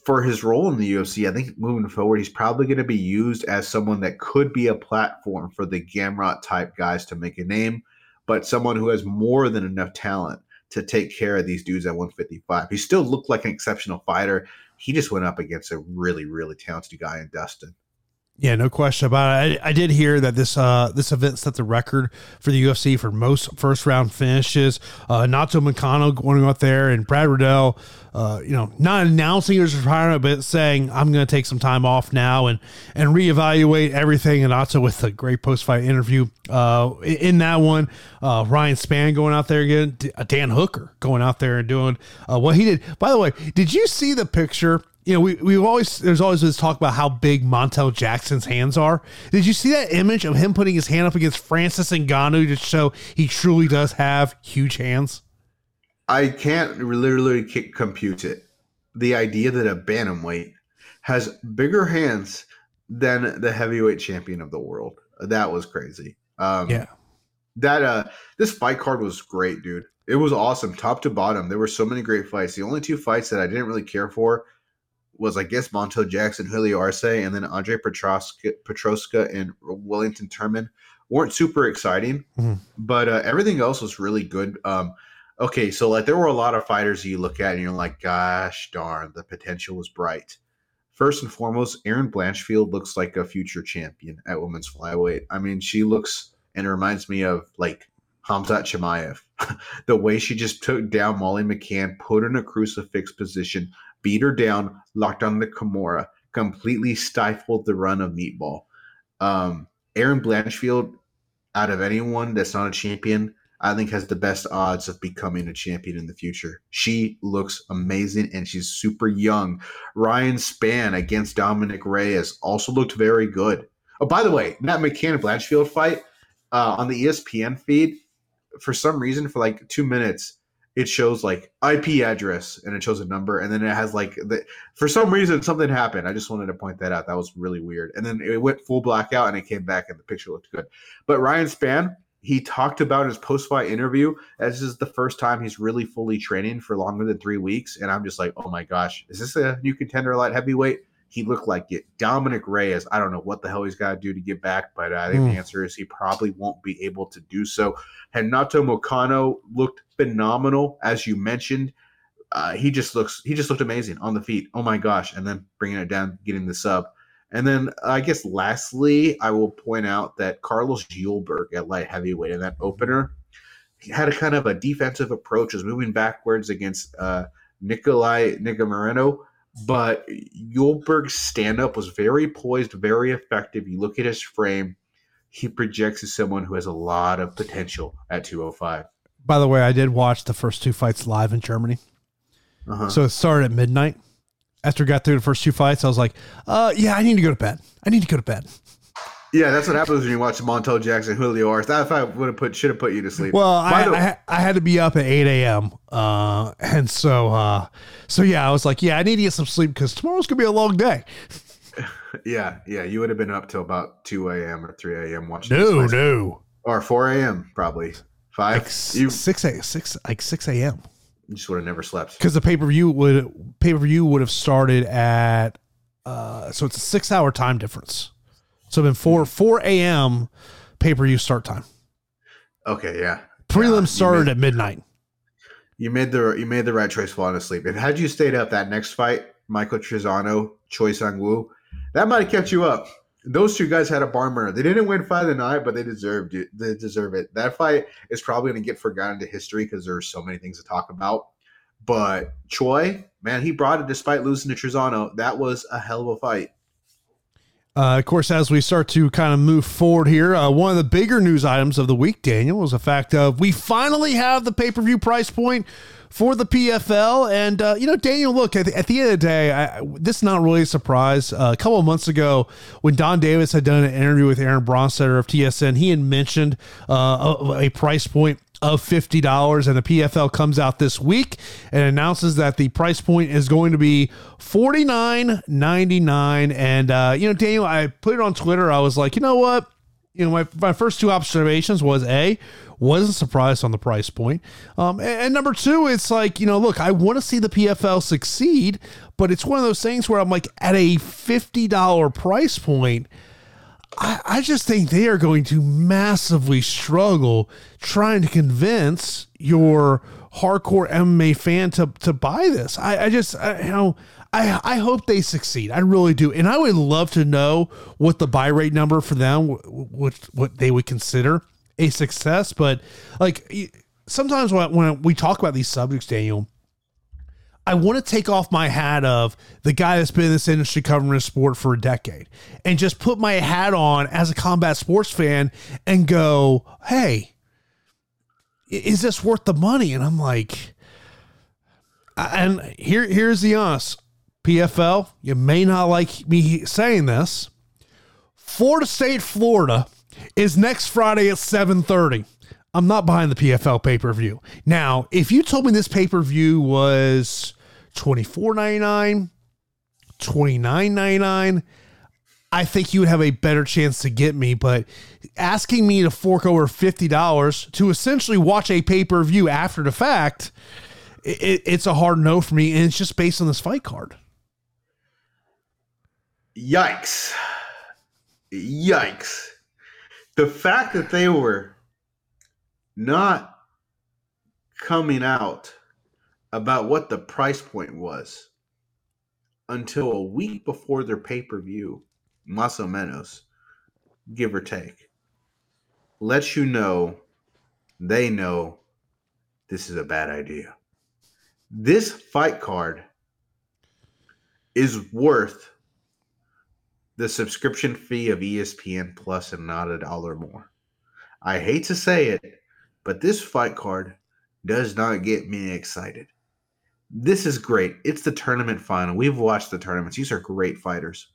for his role in the UFC, I think moving forward, he's probably going to be used as someone that could be a platform for the Gamrot type guys to make a name, but someone who has more than enough talent to take care of these dudes at 155. He still looked like an exceptional fighter. He just went up against a really, really talented guy in Dustin. Yeah, no question about it. I, I, did hear that this uh, this event set the record for the UFC for most first round finishes. Uh, Nato Moicano going out there and Brad Riddell, uh, you know, not announcing his retirement, but saying I'm going to take some time off now and and reevaluate everything. And also with a great post fight interview uh, in that one, uh, Ryan Spann going out there again, Dan Hooker going out there and doing uh, what he did. By the way, did you see the picture? You know, we we've always there's always this talk about how big Montel Jackson's hands are. Did you see that image of him putting his hand up against Francis Ngannou to show he truly does have huge hands? I can't literally compute it. The idea that a bantamweight has bigger hands than the heavyweight champion of the world. That was crazy. Um, yeah. That uh, this fight card was great, dude. It was awesome, top to bottom. There were so many great fights. The only two fights that I didn't really care for was I guess Montel Jackson, Julio Arce, and then Andre Petroski, Petroski and Wellington Turman weren't super exciting, mm-hmm. but uh, everything else was really good. Um, okay, so like there were a lot of fighters you look at and you're like, gosh darn, the potential was bright. First and foremost, Erin Blanchfield looks like a future champion at women's flyweight. I mean, she looks and it reminds me of like Khamzat Chimaev. the way she just took down Molly McCann, put her in a crucifix position, beat her down, locked on the Kimura, completely stifled the run of Meatball. Um, Erin Blanchfield, out of anyone that's not a champion, I think has the best odds of becoming a champion in the future. She looks amazing and she's super young. Ryan Spann against Dominick Reyes also looked very good. Oh, by the way, that McCann Blanchfield fight uh, on the ESPN feed, for some reason, for like two minutes, it shows like IP address and it shows a number and then it has like the for some reason something happened. I just wanted to point that out. That was really weird. And then it went full blackout and it came back and the picture looked good. But Ryan Spann, he talked about his post fight interview as this is the first time he's really fully training for longer than three weeks. And I'm just like, oh my gosh, is this a new contender light heavyweight? He looked like it. Dominick Reyes, I don't know what the hell he's got to do to get back, but I think Mm. the answer is he probably won't be able to do so. Renato Moicano looked phenomenal, as you mentioned. Uh, he just looks he just looked amazing on the feet. Oh my gosh! And then bringing it down, getting the sub. And then I guess lastly, I will point out that Carlos Ulberg at light heavyweight in that opener he had a kind of a defensive approach, was moving backwards against uh, Nicolae Negumereanu. But Ulberg's stand up was very poised, very effective. You look at his frame, he projects as someone who has a lot of potential at 205. By the way, I did watch the first two fights live in Germany. Uh-huh. So it started at midnight. After I got through the first two fights, I was like, uh, yeah, I need to go to bed. I need to go to bed. yeah, that's what happens when you watch Montel Jackson, Julio Arce. That fight would have put should have put you to sleep. Well, I, the- I I had to be up at eight a.m. Uh, and so uh, so yeah, I was like, yeah, I need to get some sleep because tomorrow's gonna be a long day. yeah, yeah, you would have been up till about 2 a.m. or 3 a.m. watching No, no, or 4 a.m. probably five. like you six a six like six a.m. You just would have never slept. because the pay per view would pay per view would have started at uh, so it's a six hour time difference. So then four four a.m. pay per view start time. Okay, yeah. Prelims you started made- at midnight. You made the you made the right choice falling asleep. If had you stayed up that next fight, Michael Trizano, Choi Seung Woo, that might have kept you up. Those two guys had a barn burner. They didn't win fight of the night, but they deserved it. They deserve it. That fight is probably going to get forgotten to history because there's so many things to talk about. But Choi, man, he brought it despite losing to Trizano. That was a hell of a fight. Uh, of course, as we start to kind of move forward here, uh, one of the bigger news items of the week, Daniel, was the fact of we finally have the pay per view price point for the PFL. And, uh, you know, Daniel, look, at the, at the end of the day, I, this is not really a surprise. Uh, a couple of months ago, when Donn Davis had done an interview with Aaron Bronsteter of TSN, he had mentioned uh, a, a price point of $50 and the PFL comes out this week and announces that the price point is going to be $49.99 and uh, you know Daniel I put it on Twitter I was like you know what you know my, my first two observations was a wasn't surprised on the price point um, and, and number two it's like you know look I want to see the PFL succeed but it's one of those things where I'm like at a $50 price point I, I just think they are going to massively struggle trying to convince your hardcore MMA fan to, to buy this. I, I just, I, you know, I, I hope they succeed. I really do. And I would love to know what the buy rate number for them, what, what they would consider a success. But like sometimes when, when we talk about these subjects, Daniel, I want to take off my hat of the guy that's been in this industry covering this sport for a decade and just put my hat on as a combat sports fan and go, hey, is this worth the money? And I'm like, and here, here's the honest PFL. You may not like me saying this. Florida State, Florida is next Friday at 7:30. I'm not buying the PFL pay-per-view. Now, if you told me this pay-per-view was $24.99, $29.99, I think you would have a better chance to get me, but asking me to fork over $50 to essentially watch a pay-per-view after the fact, it, it's a hard no for me and it's just based on this fight card. Yikes. Yikes. The fact that they were not coming out about what the price point was until a week before their pay per view, más o menos, give or take, lets you know they know this is a bad idea. This fight card is worth the subscription fee of ESPN Plus and not a dollar more. I hate to say it, but this fight card does not get me excited. This is great. It's the tournament final. We've watched the tournaments. These are great fighters.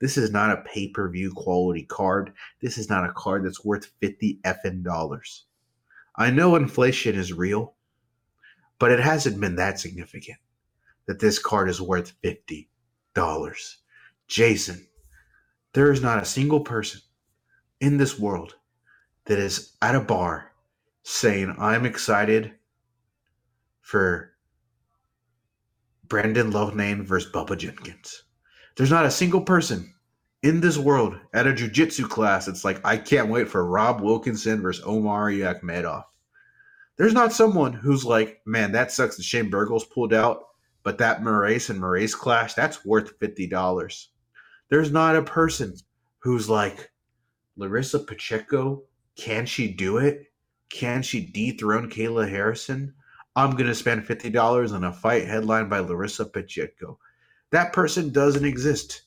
This is not a pay per view quality card. This is not a card that's worth 50 effing dollars. I know inflation is real, but it hasn't been that significant that this card is worth $50. Jason, there is not a single person in this world that is at a bar saying, I'm excited for Brendan Loughnane versus Bubba Jenkins. There's not a single person in this world at a jujitsu class it's like, I can't wait for Rob Wilkinson versus Omari Akhmedov. There's not someone who's like, man, that sucks that Shane Burgos pulled out, but that Moraes and Moraes clash, that's worth $50. There's not a person who's like, Larissa Pacheco, can she do it? Can she dethrone Kayla Harrison? I'm going to spend $50 on a fight headlined by Larissa Pacheco. That person doesn't exist.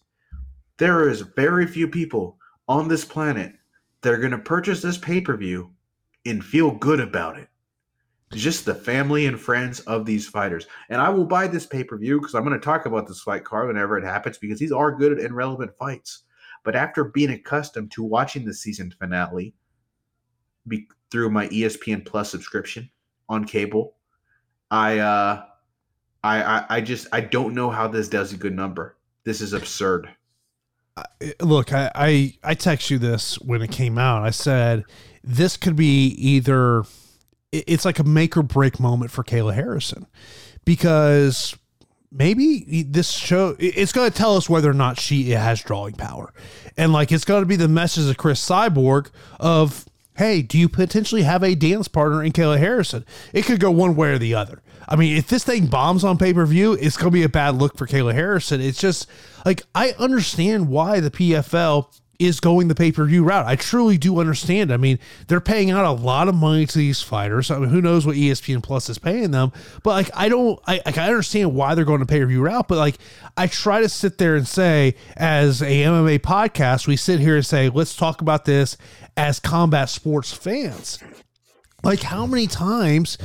There is very few people on this planet that are going to purchase this pay per view and feel good about it. Just the family and friends of these fighters. And I will buy this pay per view because I'm going to talk about this fight card whenever it happens because these are good and relevant fights. But after being accustomed to watching the season finale be, through my ESPN Plus subscription on cable, I, uh, I, I, I just I don't know how this does a good number. This is absurd. Look, I, I I text you this when it came out. I said this could be either it's like a make or break moment for Kayla Harrison because maybe this show it's going to tell us whether or not she has drawing power. And like it's going to be the message of cris cyborg of hey do you potentially have a dance partner in kayla harrison? It could go one way or the other. I mean if this thing bombs on pay-per-view it's going to be a bad look for kayla harrison. It's just like i understand why the pfl is going the pay per view route. I truly do understand. I mean, they're paying out a lot of money to these fighters. I mean, who knows what ESPN Plus is paying them? But like, I don't. I like, I understand why they're going to pay per view route. But like, I try to sit there and say, as a MMA podcast, we sit here and say, let's talk about this as combat sports fans. Like, how many times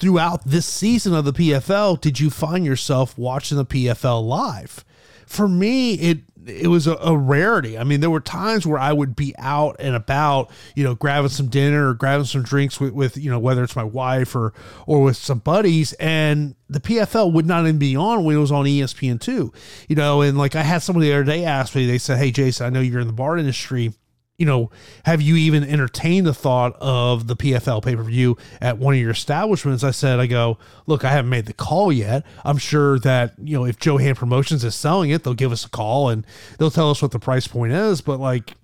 throughout this season of the PFL did you find yourself watching the PFL live? For me, it it was a, a, rarity. I mean, there were times where I would be out and about, you know, grabbing some dinner or grabbing some drinks with, with you know, whether it's my wife or or with some buddies, and the PFL would not even be on when it was on ESPN two, you know. And like I had somebody the other day ask me, they said, "Hey, Jason, I know you're in the bar industry." You know, have you even entertained the thought of the PFL pay per view at one of your establishments? I said, I go, look, I haven't made the call yet. I'm sure that, you know, if Joe Hand Promotions is selling it, they'll give us a call and they'll tell us what the price point is. But like,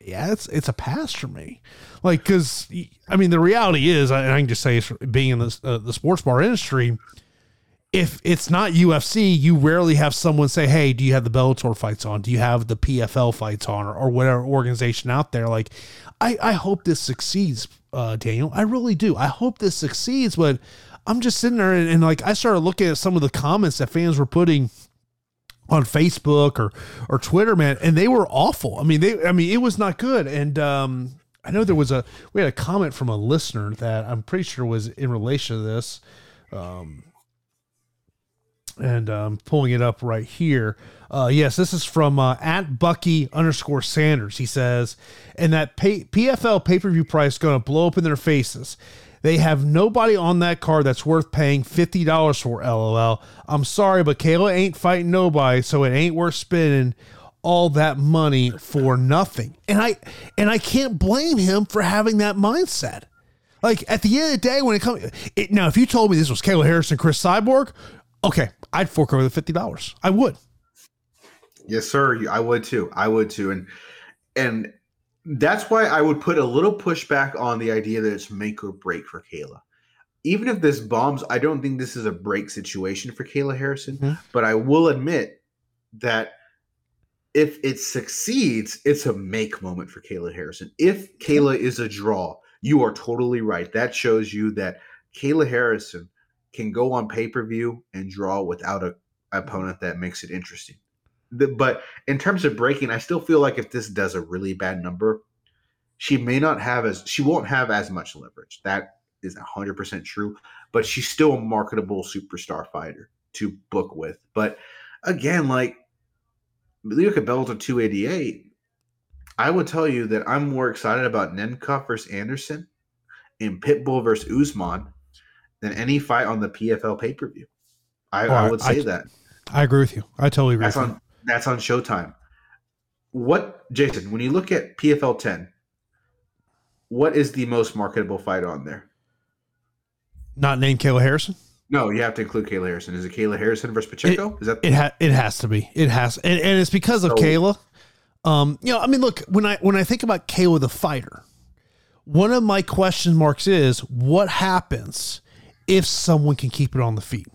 yeah, it's it's a pass for me. Like, because I mean, the reality is, I, I can just say, being in the uh, the sports bar industry, if it's not UFC, you rarely have someone say, "Hey, do you have the Bellator fights on? Do you have the PFL fights on, or, or whatever organization out there?" Like, I I hope this succeeds, uh, Daniel. I really do. I hope this succeeds, but I'm just sitting there and, and like I started looking at some of the comments that fans were putting on Facebook or or Twitter, man, and they were awful. I mean, they I mean it was not good. And um, I know there was a we had a comment from a listener that I'm pretty sure was in relation to this. Um, and um, pulling it up right here. Uh, yes, this is from uh, at Bucky underscore Sanders. He says, and that pay- PFL pay per view price going to blow up in their faces. They have nobody on that card that's worth paying fifty dollars for. LOL. I'm sorry, but Kayla ain't fighting nobody, so it ain't worth spending all that money for nothing. And I and I can't blame him for having that mindset. Like at the end of the day, when it comes, now if you told me this was Kayla Harrison, Cris Cyborg, okay, I'd fork over the fifty dollars. I would. Yes, sir. I would too. I would too. And and that's why I would put a little pushback on the idea that it's make or break for Kayla. Even if this bombs, I don't think this is a break situation for Kayla Harrison. Mm-hmm. But I will admit that if it succeeds, it's a make moment for Kayla Harrison. If Kayla is a draw, you are totally right. That shows you that Kayla Harrison can go on pay per view and draw without a mm-hmm. opponent that makes it interesting. The, but in terms of breaking, I still feel like if this does a really bad number, she may not have as she won't have as much leverage. That is hundred percent true. But she's still a marketable superstar fighter to book with. But again, like look at Bellator 288. I would tell you that I'm more excited about Nemkov versus Anderson and Pitbull versus Usman than any fight on the PFL pay per view. I, oh, I, would say I, that. I agree with you. I totally agree. That's on you. that's on Showtime. What Jason? When you look at PFL ten, what is the most marketable fight on there? Not named Kayla Harrison. No, you have to include Kayla Harrison. Is it Kayla Harrison versus Pacheco? Is that It ha- it has to be. It has, and, and it's because of Kayla. Um, you know, I mean, look when I when I think about Kayla the fighter, one of my question marks is what happens if someone can keep it on the feet.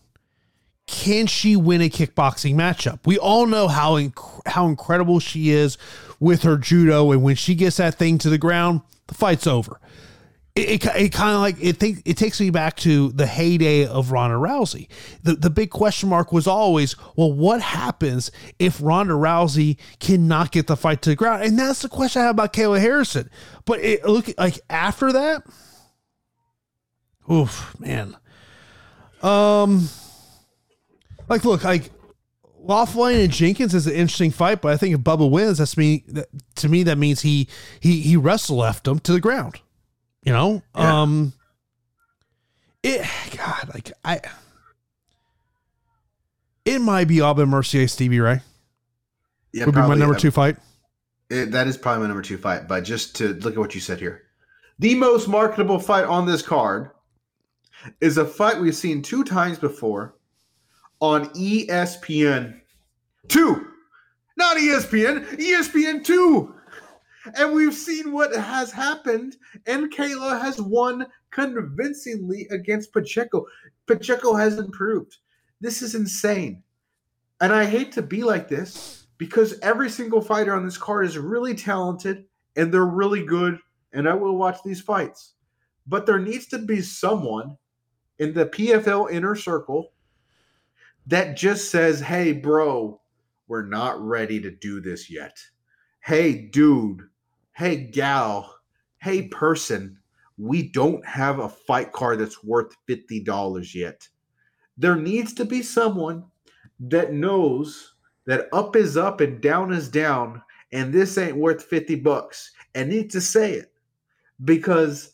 Can she win a kickboxing matchup? We all know how inc- how incredible she is with her judo, and when she gets that thing to the ground, the fight's over. It, it, it kind of like it think it takes me back to the heyday of Ronda Rousey. The the big question mark was always, well, what happens if Ronda Rousey cannot get the fight to the ground? And that's the question I have about Kayla Harrison. But it, look like after that, oof, man. Um, like look, like Laughlin and Jenkins is an interesting fight, but I think if Bubba wins, that's me. That, to me, that means he he he wrestle left him to the ground. You know, Yeah. um, it God, like I, it might be Aubin Mercier Stevie Ray yeah, would be my number two fight. It, that is probably my number two fight. But just to look at what you said here, the most marketable fight on this card is a fight we've seen two times before on ESPN two, not ESPN, ESPN two, and we've seen what has happened. And Kayla has won convincingly against Pacheco. Pacheco has improved. This is insane. And I hate to be like this because every single fighter on this card is really talented and they're really good. And I will watch these fights. But there needs to be someone in the PFL inner circle that just says, hey, bro, we're not ready to do this yet. Hey, dude. Hey, gal. Hey, person. We don't have a fight card that's worth $50 yet. There needs to be someone that knows that up is up and down is down, and this ain't worth 50 bucks, and need to say it because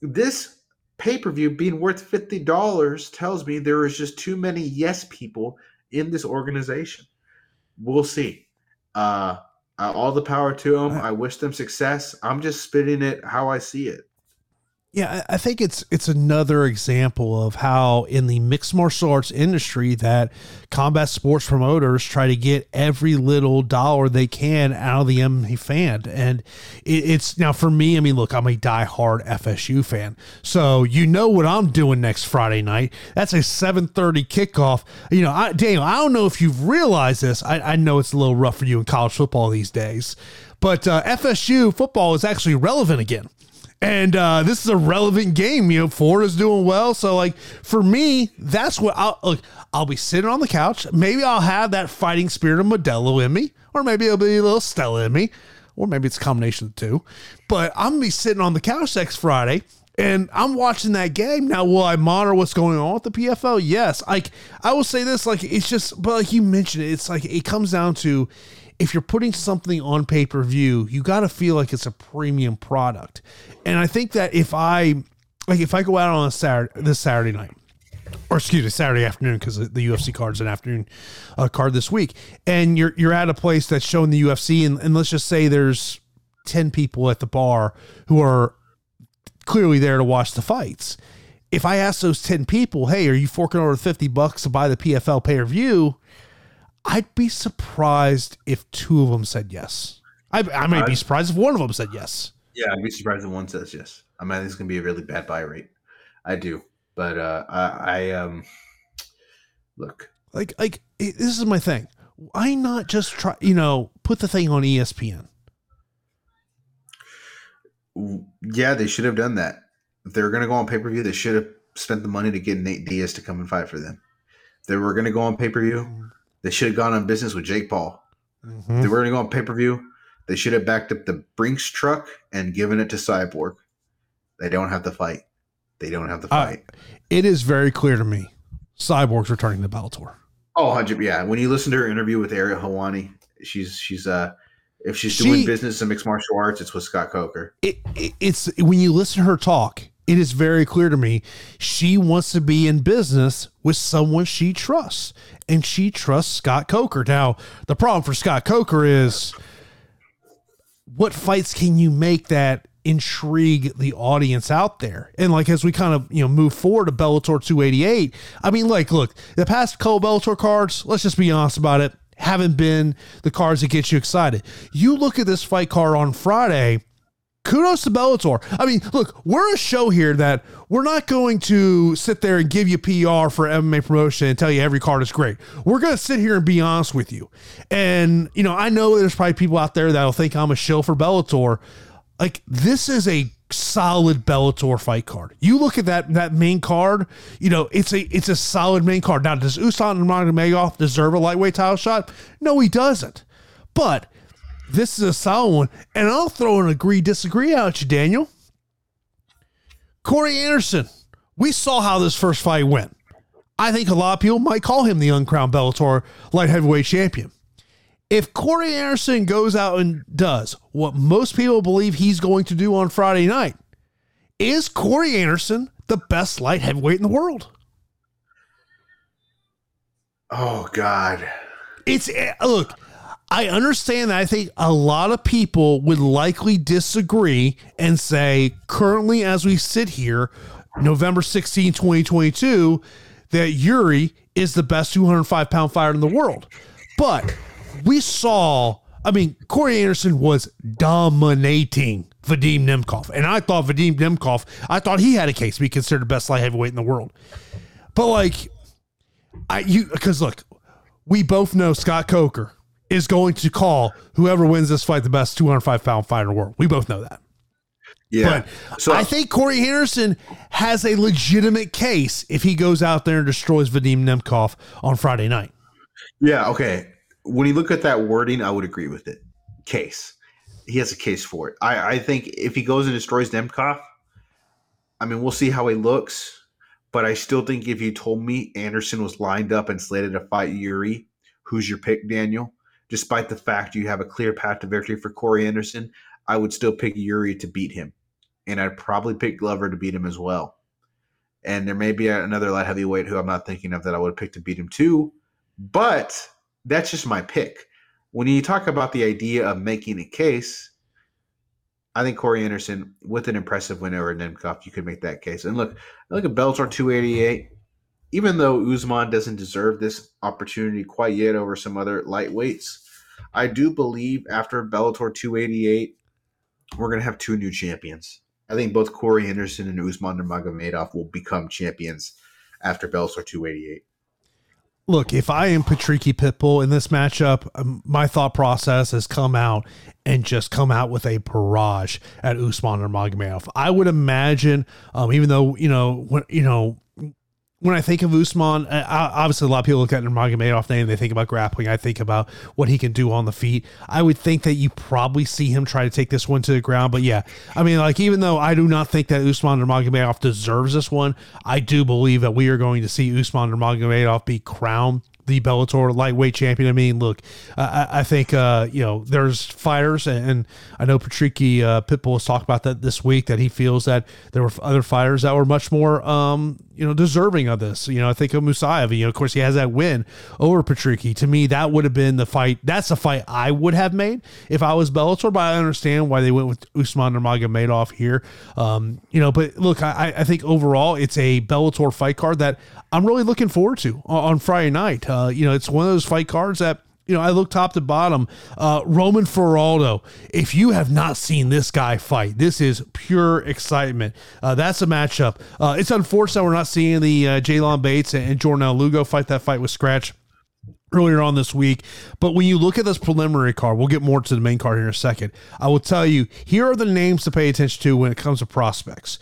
this pay per view being worth $50 tells me there is just too many yes people in this organization. We'll see. Uh, uh, all the power to them. I wish them success. I'm just spitting it how I see it. Yeah, I think it's it's another example of how in the mixed martial arts industry that combat sports promoters try to get every little dollar they can out of the MMA fan, and it, it's now for me. I mean, look, I'm a diehard FSU fan, so you know what I'm doing next Friday night. That's a 7:30 kickoff. You know, I, Daniel, I don't know if you've realized this. I, I know it's a little rough for you in college football these days, but uh, FSU football is actually relevant again. And uh, this is a relevant game. You know, Florida's doing well. So, like, for me, that's what I'll look. I'll be sitting on the couch. Maybe I'll have that fighting spirit of Modelo in me, or maybe it'll be a little Stella in me, or maybe it's a combination of the two. But I'm gonna be sitting on the couch next Friday. And I'm watching that game now. Will I monitor what's going on with the PFL? Yes. Like I will say this, like it's just, but like you mentioned, it, it's like it comes down to if you're putting something on pay per view, you got to feel like it's a premium product. And I think that if I like if I go out on a Saturday this Saturday night, or excuse me, Saturday afternoon because the UFC card's an afternoon uh, card this week, and you're you're at a place that's showing the UFC, and, and let's just say there's ten people at the bar who are clearly there to watch the fights. If I ask those ten people, "Hey, are you forking over fifty bucks to buy the PFL pay per view?" I'd be surprised if two of them said yes. I, I might be surprised if one of them said yes. Yeah, I'd be surprised if one says yes. I mean, it's gonna be a really bad buy rate. I do, but uh, I, I um, look, Like, like it- this is my thing. Why not just try? You know, put the thing on ESPN. yeah, they should have done that. If they were gonna go on pay per view, they should have spent the money to get Nate Diaz to come and fight for them. If they were gonna go on pay per view, they should have gone on business with Jake Paul. If they were gonna go on pay per view, they should have backed up the Brinks truck and given it to Cyborg. They don't have the fight. They don't have the Uh, fight. It is very clear to me. Cyborg's returning to Bellator. Oh, 100 yeah. When you listen to her interview with Ariel Helwani, she's she's uh if she's doing She- business in mixed martial arts, it's with Scott Coker. It, it, it's when you listen to her talk, it is very clear to me she wants to be in business with someone she trusts, and she trusts Scott Coker. Now, the problem for Scott Coker is what fights can you make that intrigue the audience out there. And like as we kind of you know move forward to Bellator 288, I mean, like, look, the past couple Bellator cards, let's just be honest about it, haven't been the cards that get you excited. You look at this fight card on Friday kudos to Bellator. I mean, look, we're a show here that we're not going to sit there and give you PR for MMA promotion and tell you every card is great. We're going to sit here and be honest with you. And, you know, I know there's probably people out there that'll think I'm a shill for Bellator. Like, this is a solid Bellator fight card. You look at that that main card, you know, it's a it's a solid main card. Now, does Usman Nurmagomedov deserve a lightweight title shot? No, he doesn't. But this is a solid one. And I'll throw an agree disagree out you, Daniel. Corey Anderson. We saw how this first fight went. I think a lot of people might call him the uncrowned Bellator light heavyweight champion. If Corey Anderson goes out and does what most people believe he's going to do on Friday night, is Corey Anderson the best light heavyweight in the world? Oh God. It's eh, look, I understand that I think a lot of people would likely disagree and say, currently, as we sit here, November 16, 2022, that Jiří is the best 205 pound fighter in the world. But we saw, I mean, Corey Anderson was dominating Vadim Nemkov. And I thought Vadim Nemkov, I thought he had a case to be considered the best light heavyweight in the world. But like, I, you, because look, we both know Scott Coker is going to call whoever wins this fight the best 205 pound fighter in the world. We both know that. Yeah. But so I think Corey Anderson has a legitimate case if he goes out there and destroys Vadim Nemkov on Friday night. Yeah. Okay. When you look at that wording, I would agree with it. Case. He has a case for it. I, I think if he goes and destroys Nemkov, I mean, we'll see how he looks. But I still think if you told me Anderson was lined up and slated to fight Jiří, who's your pick, Daniel? Despite the fact you have a clear path to victory for Corey Anderson, I would still pick Jiří to beat him. And I'd probably pick Glover to beat him as well. And there may be another light heavyweight who I'm not thinking of that I would pick to beat him too. But that's just my pick. When you talk about the idea of making a case, I think Corey Anderson, with an impressive win over Nemkov, you could make that case. And look, look at Bellator 288 even though Usman doesn't deserve this opportunity quite yet over some other lightweights, I do believe after Bellator 288, we're going to have two new champions. I think both Corey Anderson and Usman Nurmagomedov will become champions after Bellator 288. Look, if I am Patricky Pitbull in this matchup, um, my thought process has come out and just come out with a barrage at Usman Nurmagomedov. I would imagine, um, even though you know, when, you know, when I think of Usman, obviously a lot of people look at Nurmagomedov name, they think about grappling. I think about what he can do on the feet. I would think that you probably see him try to take this one to the ground. But yeah, I mean, like even though I do not think that Usman Nurmagomedov deserves this one, I do believe that we are going to see Usman Nurmagomedov be crowned the Bellator lightweight champion. I mean, look, I, I think uh, you know there's fighters, and I know Patricky uh, Pitbull has talked about that this week that he feels that there were other fighters that were much more um, you know deserving of this. You know, I think of Musayev. You know, of course, he has that win over Patricky. To me, that would have been the fight. That's the fight I would have made if I was Bellator. But I understand why they went with Usman Nurmagomedov here. Um, you know, but look, I, I think overall it's a Bellator fight card that I'm really looking forward to on, Friday night. Uh, you know, it's one of those fight cards that you know, I look top to bottom. Uh, Roman Faraldo, If you have not seen this guy fight, this is pure excitement. Uh, that's a matchup. Uh, it's unfortunate we're not seeing the uh, Jalon Bates and Jordan Lugo fight that fight with Scratch earlier on this week. But when you look at this preliminary card, we'll get more to the main card here in a second. I will tell you here are the names to pay attention to when it comes to prospects.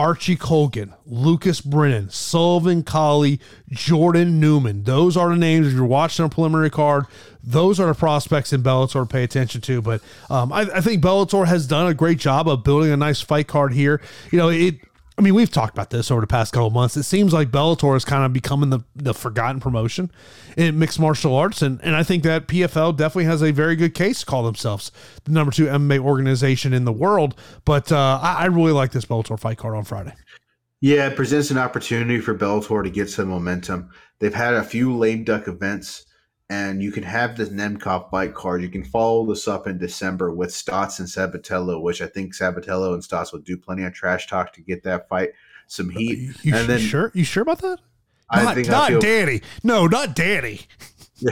Archie Colgan, Lucas Brennan, Sullivan Cauley, Jordan Newman. Those are the names. If you're watching a preliminary card, those are the prospects in Bellator to pay attention to. But um, I, I, think Bellator has done a great job of building a nice fight card here. You know, it I mean, we've talked about this over the past couple months. It seems like Bellator is kind of becoming the, the forgotten promotion in mixed martial arts. And, and I think that PFL definitely has a very good case to call themselves the number two MMA organization in the world. But uh, I, I really like this Bellator fight card on Friday. Yeah, it presents an opportunity for Bellator to get some momentum. They've had a few lame duck events, and you can have the Nemkov fight card. You can follow this up in December with Stots and Sabatello, which I think Sabatello and Stots will do plenty of trash talk to get that fight some heat. You, you and then sure? You sure about that? I not think not feel- Danny. No, not Danny.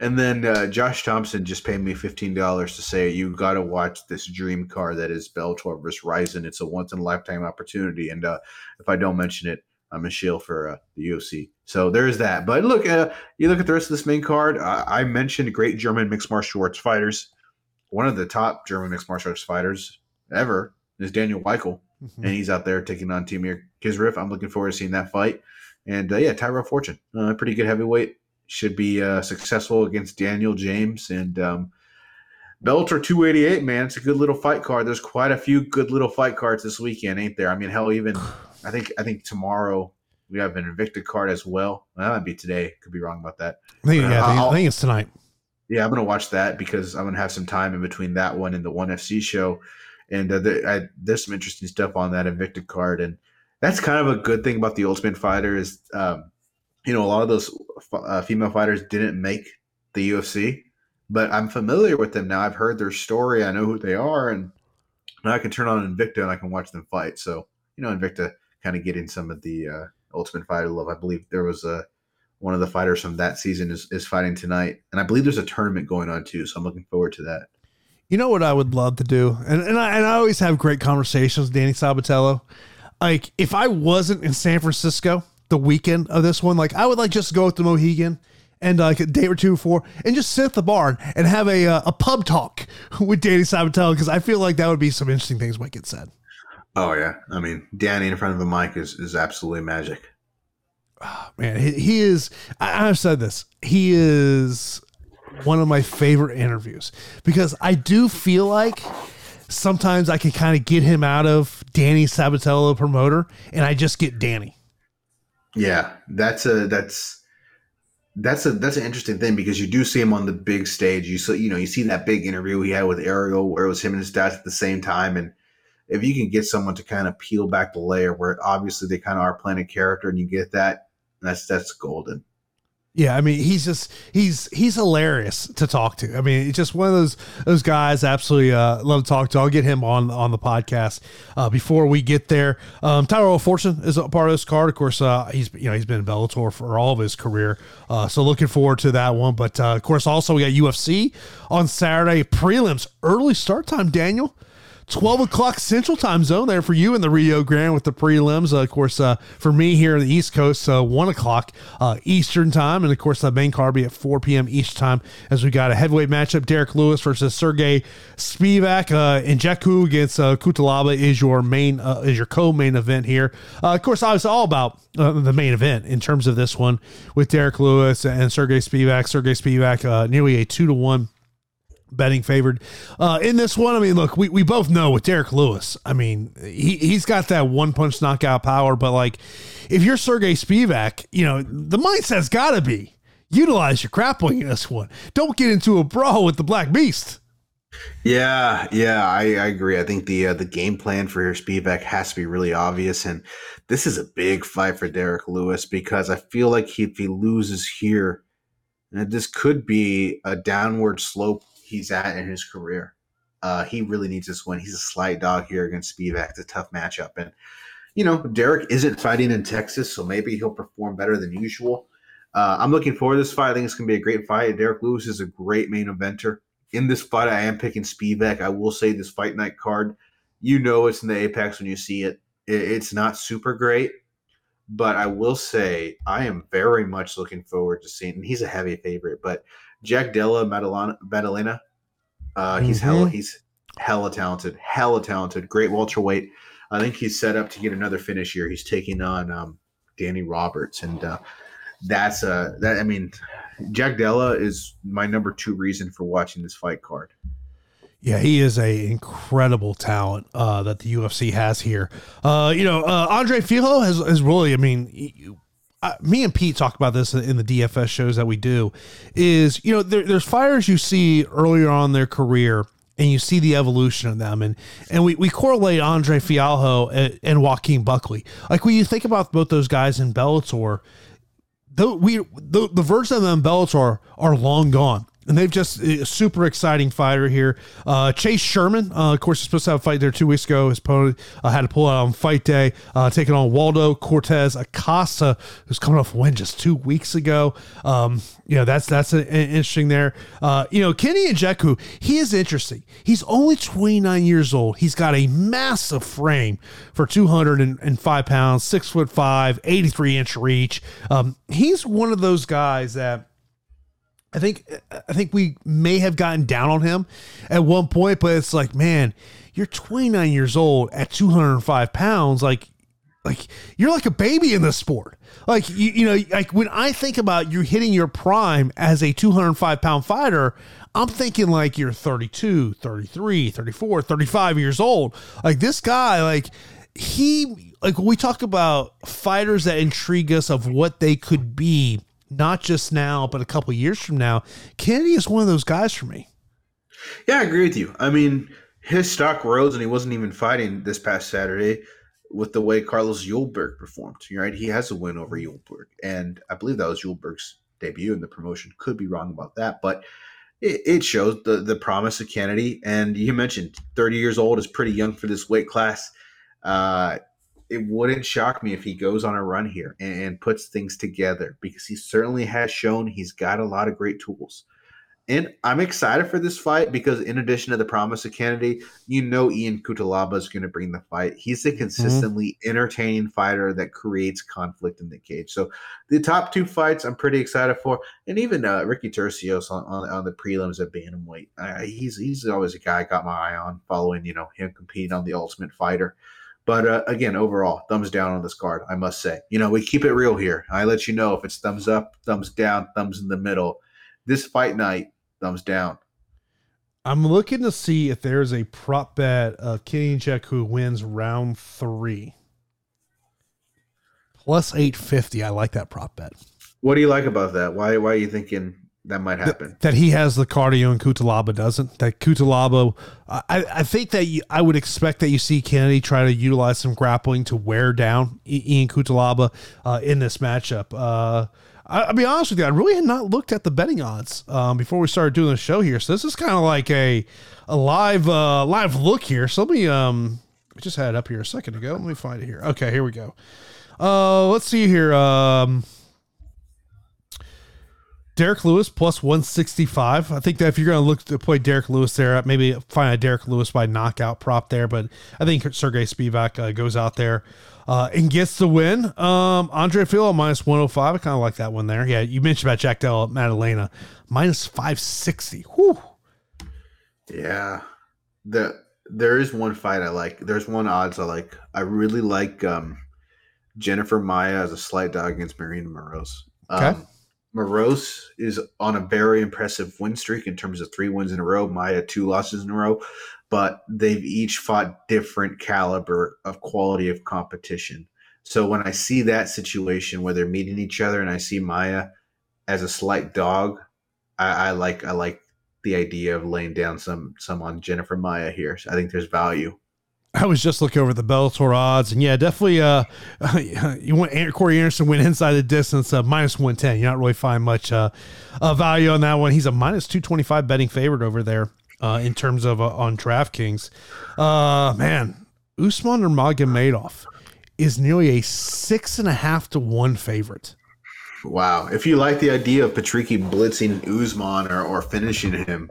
And then uh, Josh Thompson just paid me fifteen dollars to say you got to watch this dream car that is Bellator versus Rizin. It's a once in a lifetime opportunity, and uh, if I don't mention it, I'm a shield for uh, the UFC. So there's that. But look, uh, you look at the rest of this main card. Uh, I mentioned great German mixed martial arts fighters. One of the top German mixed martial arts fighters ever is Daniel Weichel, and he's out there taking on Timur Khizriev. I'm looking forward to seeing that fight. And uh, yeah, Tyrell Fortune, uh, pretty good heavyweight should be uh, successful against Daniel James and um, Bellator 288. Man, it's a good little fight card. There's quite a few good little fight cards this weekend, ain't there? I mean, hell, even I think I think tomorrow we have an Invicta card as well. That might be today. Could be wrong about that. I think, yeah, I think, I think it's tonight. Yeah, I'm gonna watch that because I'm gonna have some time in between that one and the One FC show, and uh, there, I, there's some interesting stuff on that Invicta card, and that's kind of a good thing about the Ultimate Fighter is, um, you know, a lot of those uh, female fighters didn't make the UFC, but I'm familiar with them now. I've heard their story. I know who they are, and now I can turn on Invicta and I can watch them fight. So you know, Invicta kind of getting some of the uh, Ultimate Fighter love. I believe there was a one of the fighters from that season is, is fighting tonight. And I believe there's a tournament going on too. So I'm looking forward to that. You know what I would love to do, and and I, and I always have great conversations with Danny Sabatello. Like if I wasn't in San Francisco the weekend of this one, like I would like just go with the Mohegan and like a day or two before, and just sit at the bar and have a uh, a pub talk with Danny Sabatello because I feel like that would be some interesting things might get said. Oh yeah. I mean, Danny in front of the mic is, is absolutely magic. Ah, man, he, he is. I, I've said this. He is one of my favorite interviews because I do feel like sometimes I can kind of get him out of Danny Sabatello promoter, and I just get Danny. Yeah. That's a, that's, that's a that's an interesting thing because you do see him on the big stage. You see, you know, you see that big interview he had with Ariel where it was him and his dad at the same time. And if you can get someone to kind of peel back the layer where obviously they kind of are playing a character and you get that, that's that's golden. Yeah, I mean, he's just he's he's hilarious to talk to. I mean, it's just one of those those guys. Absolutely uh, love to talk to. I'll get him on on the podcast. Uh, before we get there, um, Tyrell Fortune is a part of this card. Of course, uh, he's you know he's been in Bellator for all of his career. Uh, so looking forward to that one. But uh, of course, also we got UFC on Saturday prelims. Early start time, Daniel. 12 o'clock central time zone there for you in the Rio Grande with the prelims. Uh, of course, uh, for me here in the East Coast, uh, 1 o'clock uh, Eastern time. And of course, the main card be at 4 p.m. East time as we got a heavyweight matchup. Derrick Lewis versus Sergey Spivak. Uh, and Jeku against uh, Cutelaba is your main, uh, is your co main event here. Uh, of course, I was all about uh, the main event in terms of this one with Derrick Lewis and Sergey Spivak. Sergey Spivak, uh, nearly a 2 to 1 betting favored uh, in this one. I mean, look, we, we both know with Derrick Lewis. I mean, he he's got that one punch knockout power, but like, if you're Sergey Spivak, you know the mindset's got to be utilize your grappling in this one. Don't get into a brawl with the Black Beast. Yeah, yeah, I, I agree. I think the uh, the game plan for your Spivak has to be really obvious, and this is a big fight for Derrick Lewis because I feel like he, if he loses here, uh, this could be a downward slope he's at in his career. Uh, he really needs this win. He's a slight dog here against Spivak. It's a tough matchup, and you know Derrick isn't fighting in Texas, so maybe he'll perform better than usual. Uh, I'm looking forward to this fight. I think it's going to be a great fight. Derrick Lewis is a great main eventer in this fight, I am picking Spivak. I will say this fight night card, you know it's in the apex when you see it. it. It's not super great, but I will say I am very much looking forward to seeing. And he's a heavy favorite, but Jack Della Maddalena, uh, he's Mhm. hella he's hella talented, hella talented, great welterweight. I think he's set up to get another finish here. He's taking on um, Danny Roberts, and uh, that's uh that. I mean, Jack Della is my number two reason for watching this fight card. Yeah, he is a incredible talent uh, that the UFC has here. Uh, you know, uh, Andre Fialho has, has really, I mean, me and Pete talk about this in the DFS shows that we do. Is you know, there, there's fires you see earlier on in their career, and you see the evolution of them, and and we, we correlate Andre Fialho and, and Joaquin Buckley. Like when you think about both those guys in Bellator, the we the, the version of them belts are are long gone. And they've just a super exciting fighter here. Uh, Chase Sherman, uh, of course, is supposed to have a fight there two weeks ago. His opponent uh, had to pull out on fight day, uh, taking on Waldo Cortes-Acosta, who's coming off a win just two weeks ago. Um, you know, that's that's interesting there. Uh, you know, Kenny Nzechukwu, he is interesting. He's only 29 years old. He's got a massive frame for 205 pounds, six foot five, 83 inch reach. Um, he's one of those guys that I think I think we may have gotten down on him at one point, but it's like, man, you're 29 years old at 205 pounds, like like you're like a baby in this sport. Like you, you know, like when I think about you hitting your prime as a 205 pound fighter, I'm thinking like you're 32, 33, 34, 35 years old. Like this guy, like he like we talk about fighters that intrigue us of what they could be not just now, but a couple years from now. Kennedy is one of those guys for me. Yeah, I agree with you. I mean, his stock rose, and he wasn't even fighting this past Saturday with the way Carlos Ulberg performed. Right, he has a win over Ulberg, and I believe that was Ulberg's debut in the promotion. Could be wrong about that, but it, it shows the the promise of Kennedy. And you mentioned thirty years old is pretty young for this weight class. Uh, it wouldn't shock me if he goes on a run here and, and, puts things together because he certainly has shown he's got a lot of great tools. And I'm excited for this fight because, in addition to the promise of Kennedy, you know Ian Cutelaba is going to bring the fight. He's a mm-hmm. consistently mm-hmm. entertaining fighter that creates conflict in the cage. So, the top two fights I'm pretty excited for, and even uh, Ricky Turcios on, on, on the prelims at bantamweight. Uh, he's he's always a guy I got my eye on, following you know him competing on the Ultimate Fighter. But uh, again, overall, thumbs down on this card, I must say. You know, we keep it real here. I let you know if it's thumbs up, thumbs down, thumbs in the middle. This fight night, thumbs down. I'm looking to see if there's a prop bet of Kenny Jack who wins round three. Plus 850. I like that prop bet. What do you like about that? Why, why are you thinking that might happen. That, that, he has the cardio and Cutelaba doesn't. That Cutelaba, I, I think that you, I would expect that you see Kennedy try to utilize some grappling to wear down Ian Cutelaba uh, in this matchup. Uh, I, will be honest with you, I really had not looked at the betting odds um, before we started doing the show here. So this is kind of like a a live uh, live look here. So let me um, I just had it up here a second ago. Let me find it here. Okay, here we go. Uh, let's see here. Um, Derrick Lewis plus 165. I think that if you're going to look to play Derrick Lewis there, maybe find a Derrick Lewis by knockout prop there. But I think Sergey Spivak uh, goes out there uh, and gets the win. Um, Andre Fialho minus 105. I kind of like that one there. Yeah, you mentioned about Jack Della Maddalena minus 560. Whew. Yeah. The there is one fight I like. There's one odds I like. I really like um, Jennifer Maia as a slight dog against Marina Moroz. Um, okay. Moroz is on a very impressive win streak in terms of three wins in a row. Maia two losses in a row, but they've each fought different caliber of quality of competition. So when I see that situation where they're meeting each other, and I see Maia as a slight dog, I, I like I like the idea of laying down some some on Jennifer Maia here. So I think there's value. I was just looking over the Bellator odds, and yeah, definitely. Uh, you want Corey Anderson went inside the distance, uh, minus one ten. You're not really finding much uh, uh, value on that one. He's a minus two twenty five betting favorite over there uh, in terms of uh, on DraftKings. Uh, man, Usman Nurmagomedov is nearly a six and a half to one favorite. Wow! If you like the idea of Patricky blitzing Usman or, or finishing him,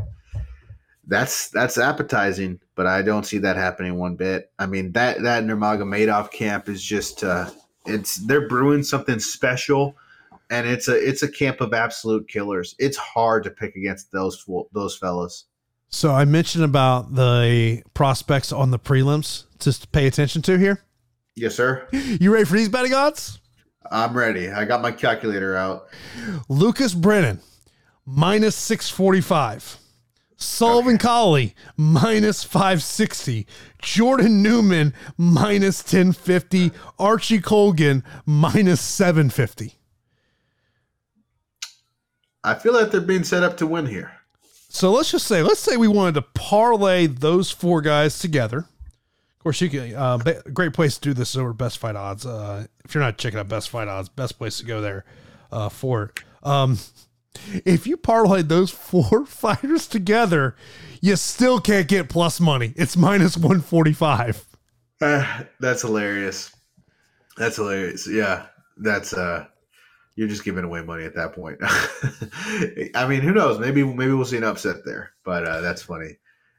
that's that's appetizing, but I don't see that happening one bit. I mean that that Nurmagomedov camp is just uh, it's they're brewing something special, and it's a it's a camp of absolute killers. It's hard to pick against those those fellas. So I mentioned about the prospects on the prelims just to pay attention to here. Yes, sir. You ready for these betting odds? I'm ready. I got my calculator out. Lucas Brennan minus six forty five. Sullivan okay. Cauley minus 560. Jordan Newman minus 1050. Archie Colgan minus 750. I feel like they're being set up to win here. So let's just say, let's say we wanted to parlay those four guys together. Of course, you can. Uh, great place to do this is over Best Fight Odds. Uh, if you're not checking out Best Fight Odds, best place to go there uh, for it. Um, if you parlay those four fighters together, you still can't get plus money. It's minus 145. Uh, that's hilarious. That's hilarious. Yeah, that's uh, you're just giving away money at that point. I mean, who knows? Maybe maybe we'll see an upset there, but uh, that's funny.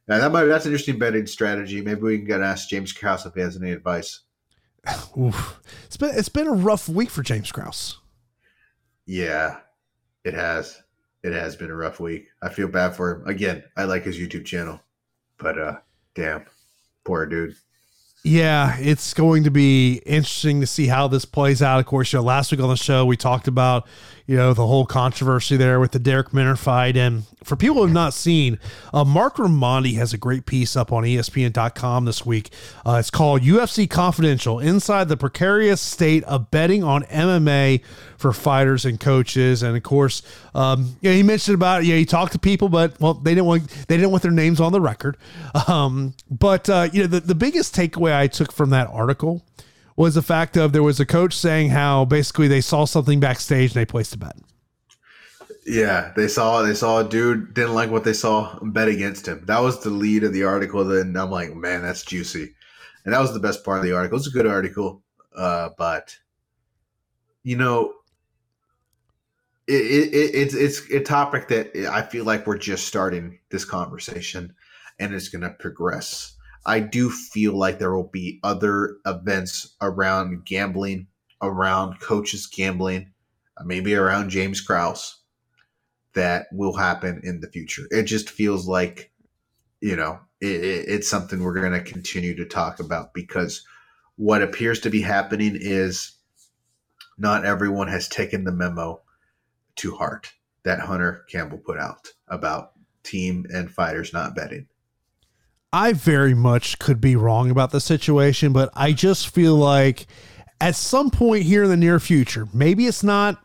Now, that might that's an interesting betting strategy. Maybe we can get ask James Krause if he has any advice. Oof. It's been it's been a rough week for James Krause. Yeah, it has. It has been a rough week. I feel bad for him. Again, I like his YouTube channel, but uh, damn, poor dude. Yeah, it's going to be interesting to see how this plays out. Of course, you know, last week on the show we talked about you know the whole controversy there with the Darrick Minner fight, and for people who have not seen, uh, Marc Raimondi has a great piece up on ESPN.com this week. Uh, it's called UFC Confidential: Inside the Precarious State of Betting on MMA for Fighters and Coaches. And of course, um, yeah, he mentioned about yeah, he talked to people, but well, they didn't want they didn't want their names on the record. Um, but uh, you know, the the biggest takeaway I took from that article was the fact of there was a coach saying how basically they saw something backstage and they placed a bet. Yeah, they saw they saw a dude didn't like what they saw, bet against him. That was the lead of the article. Then I'm like, man, that's juicy, and that was the best part of the article. It's a good article, uh, but you know, it, it, it, it's it's a topic that I feel like we're just starting this conversation, and it's going to progress. I do feel like there will be other events around gambling, around coaches gambling, uh, maybe around James Krause that will happen in the future. It just feels like, you know, it, it, it's something we're going to continue to talk about because what appears to be happening is not everyone has taken the memo to heart that Hunter Campbell put out about team and fighters not betting. I very much could be wrong about the situation, but I just feel like at some point here in the near future, maybe it's not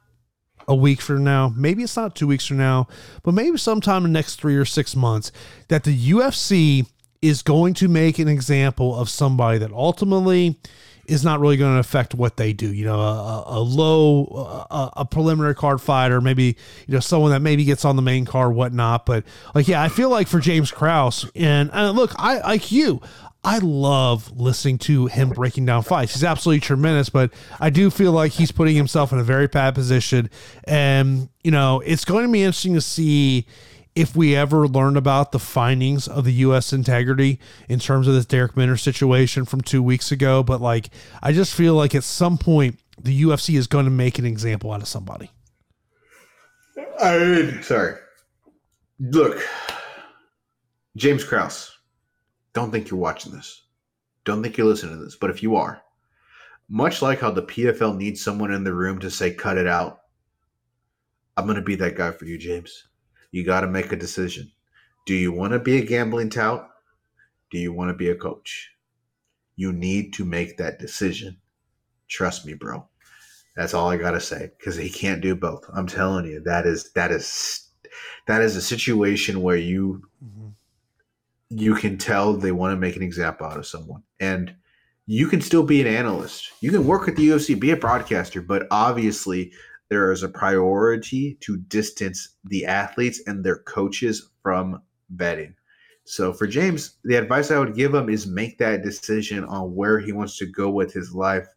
a week from now, maybe it's not two weeks from now, but maybe sometime in the next three or six months, that the UFC is going to make an example of somebody that ultimately is not really going to affect what they do. You know, a, a low, a, a, preliminary card fighter, maybe, you know, someone that maybe gets on the main card, whatnot. But like, yeah, I feel like for James Krause, and, and look, I like you, I love listening to him breaking down fights. He's absolutely tremendous, but I do feel like he's putting himself in a very bad position. And, you know, it's going to be interesting to see if we ever learn about the findings of the U.S. integrity in terms of this Darrick Minner situation from two weeks ago. But, like, I just feel like at some point the UFC is going to make an example out of somebody. I, sorry. Look, James Krause don't think you're watching this. Don't think you're listening to this. But if you are, much like how the PFL needs someone in the room to say, cut it out, I'm going to be that guy for you, James. You got to make a decision. Do you want to be a gambling tout? Do you want to be a coach? You need to make that decision. Trust me, bro. That's all I got to say because he can't do both. I'm telling you, that is, that is, that is a situation where you mm-hmm you can tell they want to make an example out of someone. And you can still be an analyst. You can work at the UFC, be a broadcaster, but obviously there is a priority to distance the athletes and their coaches from betting. So for James, the advice I would give him is make that decision on where he wants to go with his life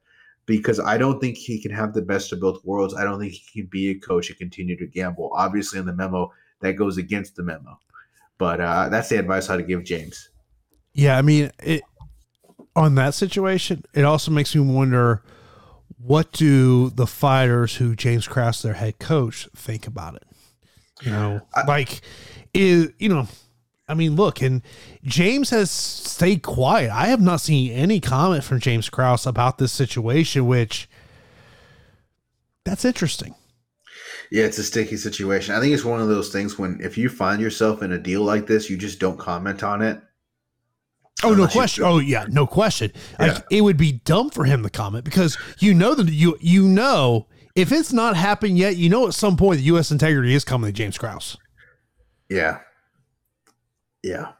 because I don't think he can have the best of both worlds. I don't think he can be a coach and continue to gamble. Obviously, in the memo, that goes against the memo. But uh, that's the advice I'd give James. Yeah, I mean, it on that situation, it also makes me wonder what do the fighters who James Krause, their head coach, think about it? You know, I, like is you know, I mean, look, and James has stayed quiet. I have not seen any comment from James Krause about this situation, which that's interesting. Yeah, it's a sticky situation. I think it's one of those things when if you find yourself in a deal like this, you just don't comment on it. Oh no question! Oh yeah, no question. Yeah. Like, it would be dumb for him to comment because you know that you you know if it's not happened yet, you know at some point the U.S. integrity is coming to James Krause. Yeah, yeah.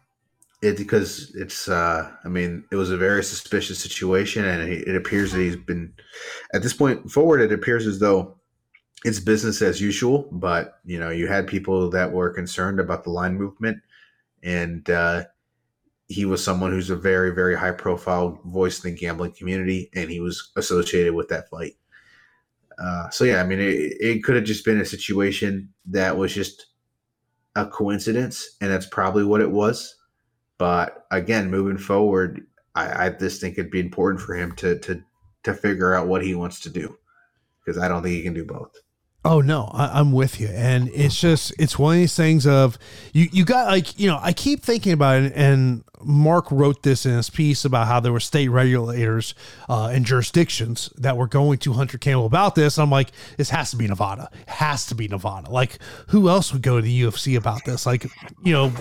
It because it's. uh I mean, it was a very suspicious situation, and it, it appears that he's been at this point forward. It appears as though it's business as usual. But you know, you had people that were concerned about the line movement, and uh, he was someone who's a very, very high profile voice in the gambling community, and he was associated with that fight. Uh, so yeah, I mean, it, it could have just been a situation that was just a coincidence, and that's probably what it was. But again, moving forward, I, I just think it'd be important for him to to to figure out what he wants to do because I don't think he can do both. Oh no, I, am with you, and it's just it's one of these things of you you got like you know I keep thinking about it, and Mark wrote this in his piece about how there were state regulators uh, and jurisdictions that were going to Hunter Campbell about this. I'm like, this has to be Nevada, it has to be Nevada. Like, who else would go to the UFC about this? Like, you know,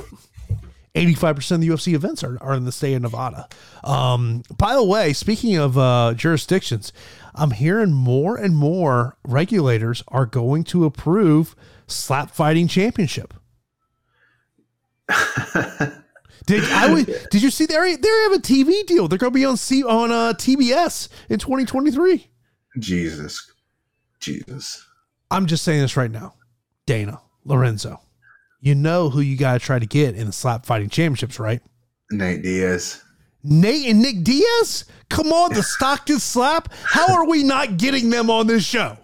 85% of the UFC events are, are in the state of Nevada. Um, by the way, speaking of uh, jurisdictions, I'm hearing more and more regulators are going to approve slap fighting championship. did I would, did you see they they have a TV deal? They're going to be on C on uh, TBS in 2023. Jesus, Jesus. I'm just saying this right now, Dana Lorenzo you know who you got to try to get in the slap fighting championships, right? Nate Diaz. Nate and Nick Diaz? Come on, the Stockton slap. How are we not getting them on this show?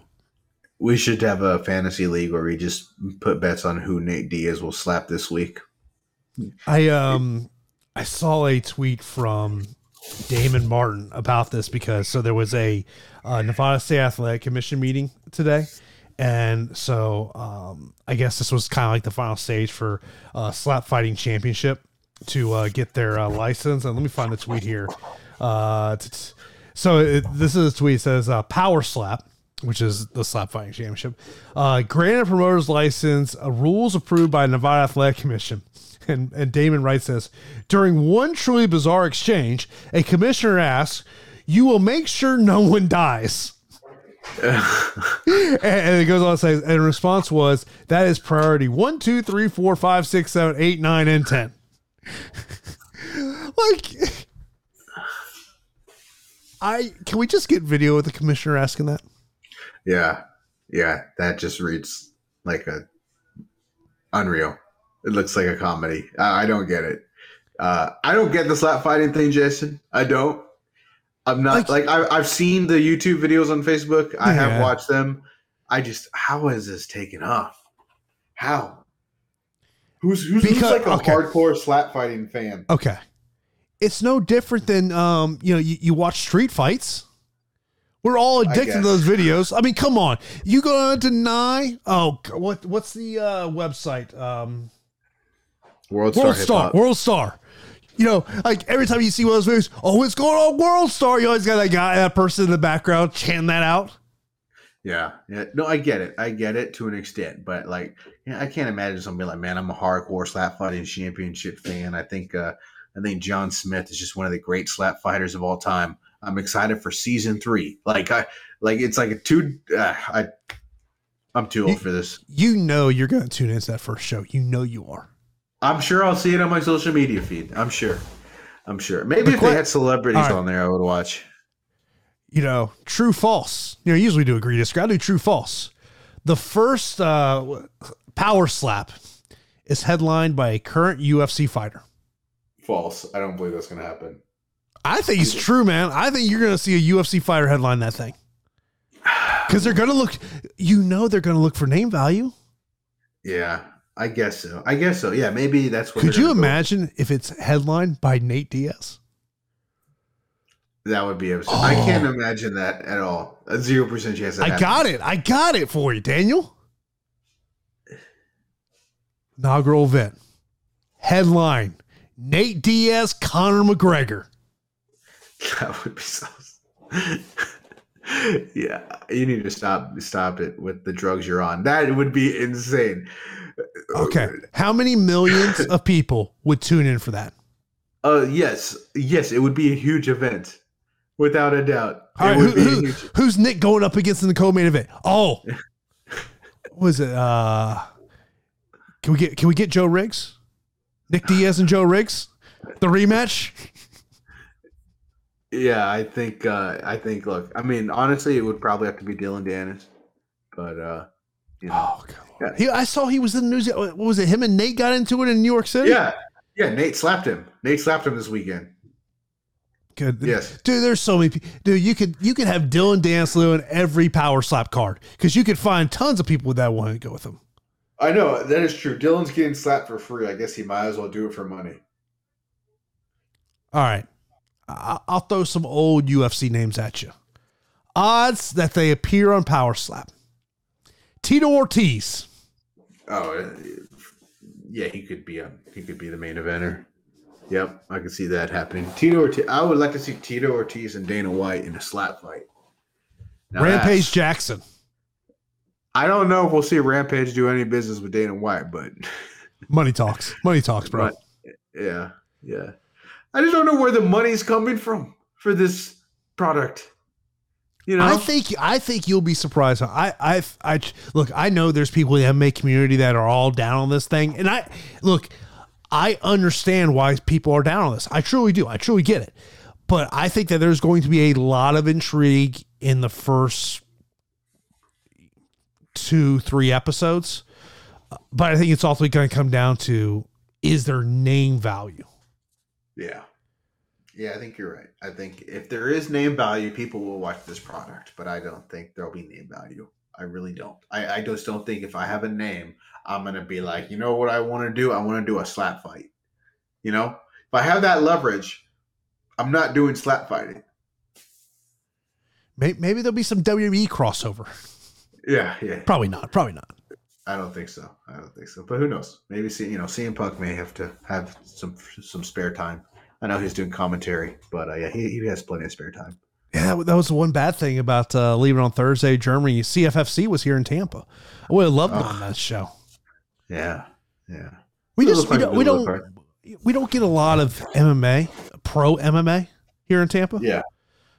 We should have a fantasy league where we just put bets on who Nate Diaz will slap this week. I um I saw a tweet from Damon Martin about this because so there was a uh, Nevada State Athletic Commission meeting today, and so um, I guess this was kind of like the final stage for uh, Slap Fighting Championship to uh, get their uh, license. And let me find the tweet here. Uh, t- t- so it, this is a tweet it says uh, Power Slap, which is the Slap Fighting Championship, uh, granted promoter's license, rules approved by Nevada Athletic Commission. And, and Damon writes this during one truly bizarre exchange, a commissioner asks, "You will make sure no one dies." and, and, it goes on to say, and response was, that is priority one, two, three, four, five, six, seven, eight, nine, and 10. like, I, can we just get video of the commissioner asking that? Yeah. Yeah. That just reads like a unreal. It looks like a comedy. I, I don't get it. Uh, I don't get the slap fighting thing, Jason. I don't. I'm not like, like I, have seen the YouTube videos on Facebook. I yeah. have watched them. I just how has this taken off? How? Who's who's, because, who's like a okay. hardcore slap fighting fan? Okay, it's no different than um you know you, you watch street fights. We're all addicted to those videos. I mean, come on, you gonna deny? Oh, what what's the uh, website? Um, World Star. World Star. World Star you know, like every time you see one of those videos, oh, what's going on, World Star? You always got that guy, that person in the background chanting that out. Yeah, yeah. No, I get it. I get it to an extent, but like, yeah, I can't imagine somebody like, man, I'm a hardcore slap fighting championship fan. I think, uh, I think John Smith is just one of the great slap fighters of all time. I'm excited for season three. Like, I like it's like a two. Uh, I, I'm too old you, for this. You know, you're going to tune into that first show. You know, you are. I'm sure I'll see it on my social media feed. I'm sure. I'm sure. Maybe the if they had celebrities right. on there, I would watch. You know, true false. You know, usually do agree disagree. I do true false. The first uh, power slap is headlined by a current UFC fighter. False. I don't believe that's going to happen. I think it's true, man. I think you're going to see a UFC fighter headline that thing. Because they're going to look, you know, they're going to look for name value. Yeah. I guess so. I guess so. Yeah, maybe that's what. Could you imagine go. if it's headlined by Nate Diaz? That would be absurd. Oh. I can't imagine that at all. A zero percent chance. I happens. got it. I got it for you, Daniel. Inaugural event. Headline: Nate Diaz, Conor McGregor. That would be so. yeah, you need to stop stop it with the drugs you're on. That would be insane. Okay. How many millions of people would tune in for that? Uh yes. Yes, it would be a huge event. Without a doubt. All right, who, who, who's Nick going up against in the co-main event? Oh. was it uh Can we get can we get Joe Riggs? Nick Diaz and Joe Riggs? The rematch? Yeah, I think uh I think look, I mean honestly it would probably have to be Dillon Danis. but uh, you know, Oh. Yeah. He, I saw he was in the news. What was it? Him and Nate got into it in New York City. yeah, yeah. Nate slapped him. Nate slapped him this weekend. Good. Yes. Dude, there's so many. pe- Dude, you could you could have Dylan Danslew in every power slap card because you could find tons of people that want to go with him. I know that is true. Dillon's getting slapped for free. I guess he might as well do it for money. All right, I- I'll throw some old UFC names at you. Odds that they appear on Power Slap. Tito Ortiz. Oh, yeah. He could be a he could be the main eventer. Yep, I can see that happening. Tito Ortiz. I would like to see Tito Ortiz and Dana White in a slap fight. Now Rampage Jackson. I don't know if we'll see Rampage do any business with Dana White, but Money talks. Money talks, bro. Right. yeah, yeah. I just don't know where the money's coming from for this product. You know, I think I think you'll be surprised. I I I look. I know there's people in the MMA community that are all down on this thing, and I look. I understand why people are down on this. I truly do. I truly get it. But I think that there's going to be a lot of intrigue in the first two, three episodes. But I think it's ultimately going to come down to is there name value? Yeah. Yeah, I think you're right. I think if there is name value, people will watch this product, but I don't think there'll be name value. I really don't. I, I just don't think if I have a name, I'm gonna be like, you know what I want to do? I want to do a slap fight. You know, if I have that leverage, I'm not doing slap fighting. Maybe, maybe there'll be some WWE crossover. Yeah, yeah. Probably not. Probably not. I don't think so. I don't think so. But who knows? Maybe see, you know, CM Punk may have to have some some spare time. I know he's doing commentary, but uh, yeah, he, he has plenty of spare time. Yeah, that, was the one bad thing about uh, leaving on Thursday. Germany CFFC was here in Tampa. I would have loved Ugh. on that show. Yeah, yeah. We just we don't we don't we don't get a lot of MMA pro MMA here in Tampa. Yeah,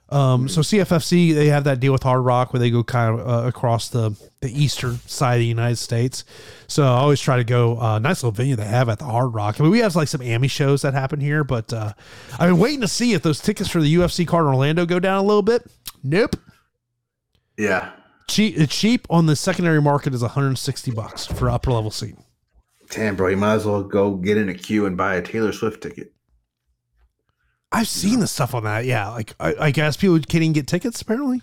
Um, so CFFC they have that deal with Hard Rock where they go kind of uh, across the the eastern side of the United States. So I always try to go. Uh, nice little venue they have at the Hard Rock. I mean, we have like some AMI shows that happen here, but uh, I've been waiting to see if those tickets for the UFC card in Orlando go down a little bit. Nope. yeah. Cheap cheap on the secondary market is 160 bucks for upper level seat. Damn, bro, you might as well go get in a queue and buy a Taylor Swift ticket. I've seen the stuff on that. Yeah, like I, I guess people can't even get tickets apparently.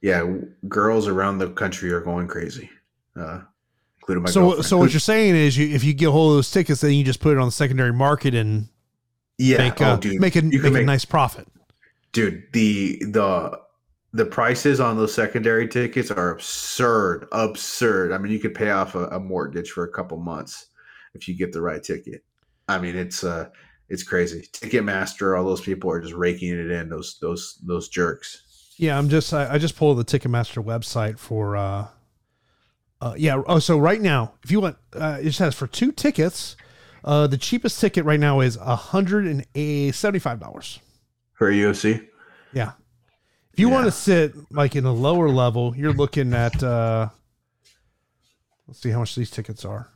Yeah, girls around the country are going crazy, uh, including my so girlfriend. so what you're saying is you if you get a hold of those tickets, then you just put it on the secondary market and yeah, make oh, uh, dude, make a make, can a nice profit. dude the the the prices on those secondary tickets are absurd absurd. I mean you could pay off a, a mortgage for a couple months if you get the right ticket. I mean it's uh it's crazy. Ticketmaster all those people are just raking it in those those those jerks. Yeah, I'm just I, I just pulled the Ticketmaster website for uh uh yeah, oh so right now, if you want uh it says for two tickets, uh the cheapest ticket right now is a hundred and seventy-five dollars. for a ufc Yeah. If you want to sit like in a lower level, you're looking at uh let's see how much these tickets are.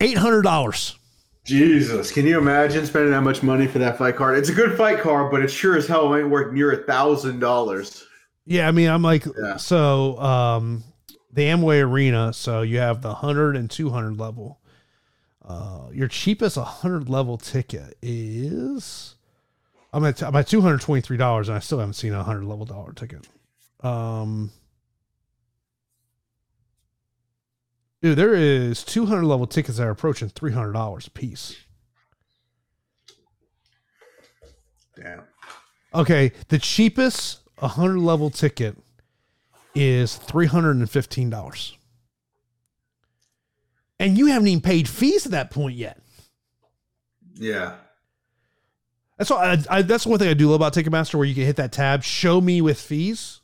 Eight hundred dollars. jesus can you imagine spending that much money for that fight card it's a good fight card but it sure as hell ain't worth near a thousand dollars Yeah, I mean I'm like Yeah. so um the Amway Arena, so you have the 100 and 200 level. Uh your cheapest 100 level ticket is I'm at I'm at $223 and I still haven't seen a 100 level dollar ticket. Um Dude, there is 200 level tickets that are approaching $300 a piece. damn Okay, the cheapest 100 level ticket is $315. And you haven't even paid fees at that point yet. yeah That's all, I, I, that's one thing I do love about Ticketmaster where you can hit that tab, show me with fees.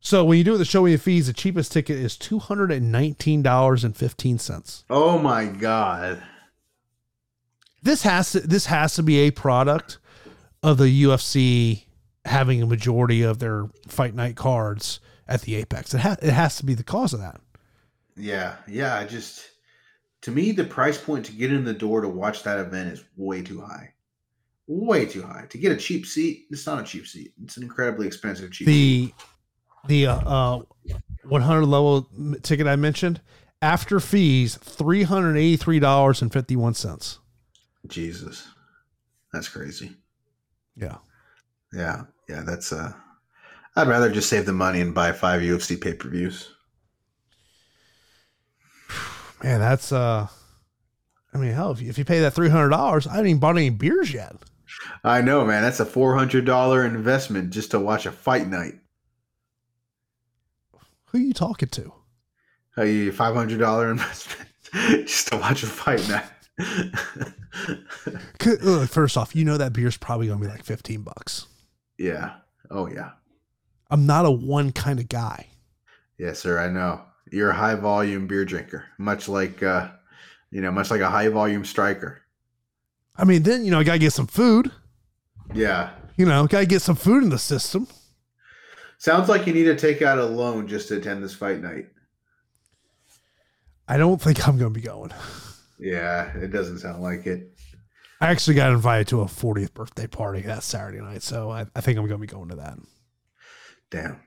So when you do the show me with fees, the cheapest ticket is $219.15. oh my god This has to this has to be a product of the UFC having a majority of their fight night cards at the Apex. It, ha- it has to be the cause of that. Yeah, yeah. I just to me the price point to get in the door to watch that event is way too high. way too high to get a cheap seat. It's not a cheap seat. It's an incredibly expensive cheap. The the uh, uh 100 level ticket I mentioned after fees three hundred eighty three dollars and fifty one cents. Jesus, that's crazy. Yeah, yeah, yeah. That's uh, I'd rather just save the money and buy five UFC pay per views. Man, that's uh, I mean, hell, if you, if you pay that three hundred dollars, I haven't even bought any beers yet. I know, man. That's a four hundred dollar investment just to watch a fight night. Who are you talking to? A five hundred dollar investment just to watch a fight night. Look, first off, you know that beer's probably gonna be like fifteen bucks. Yeah. Oh yeah. I'm not a one kind of guy. Yes, sir. I know you're a high volume beer drinker, much like uh, you know, much like a high volume striker. I mean, then you know, I gotta get some food. Yeah. You know, gotta get some food in the system. Sounds like you need to take out a loan just to attend this fight night. I don't think I'm gonna be going. Yeah, it doesn't sound like it. I actually got invited to a 40th birthday party that Saturday night, so I, I think I'm gonna be going to that. Damn.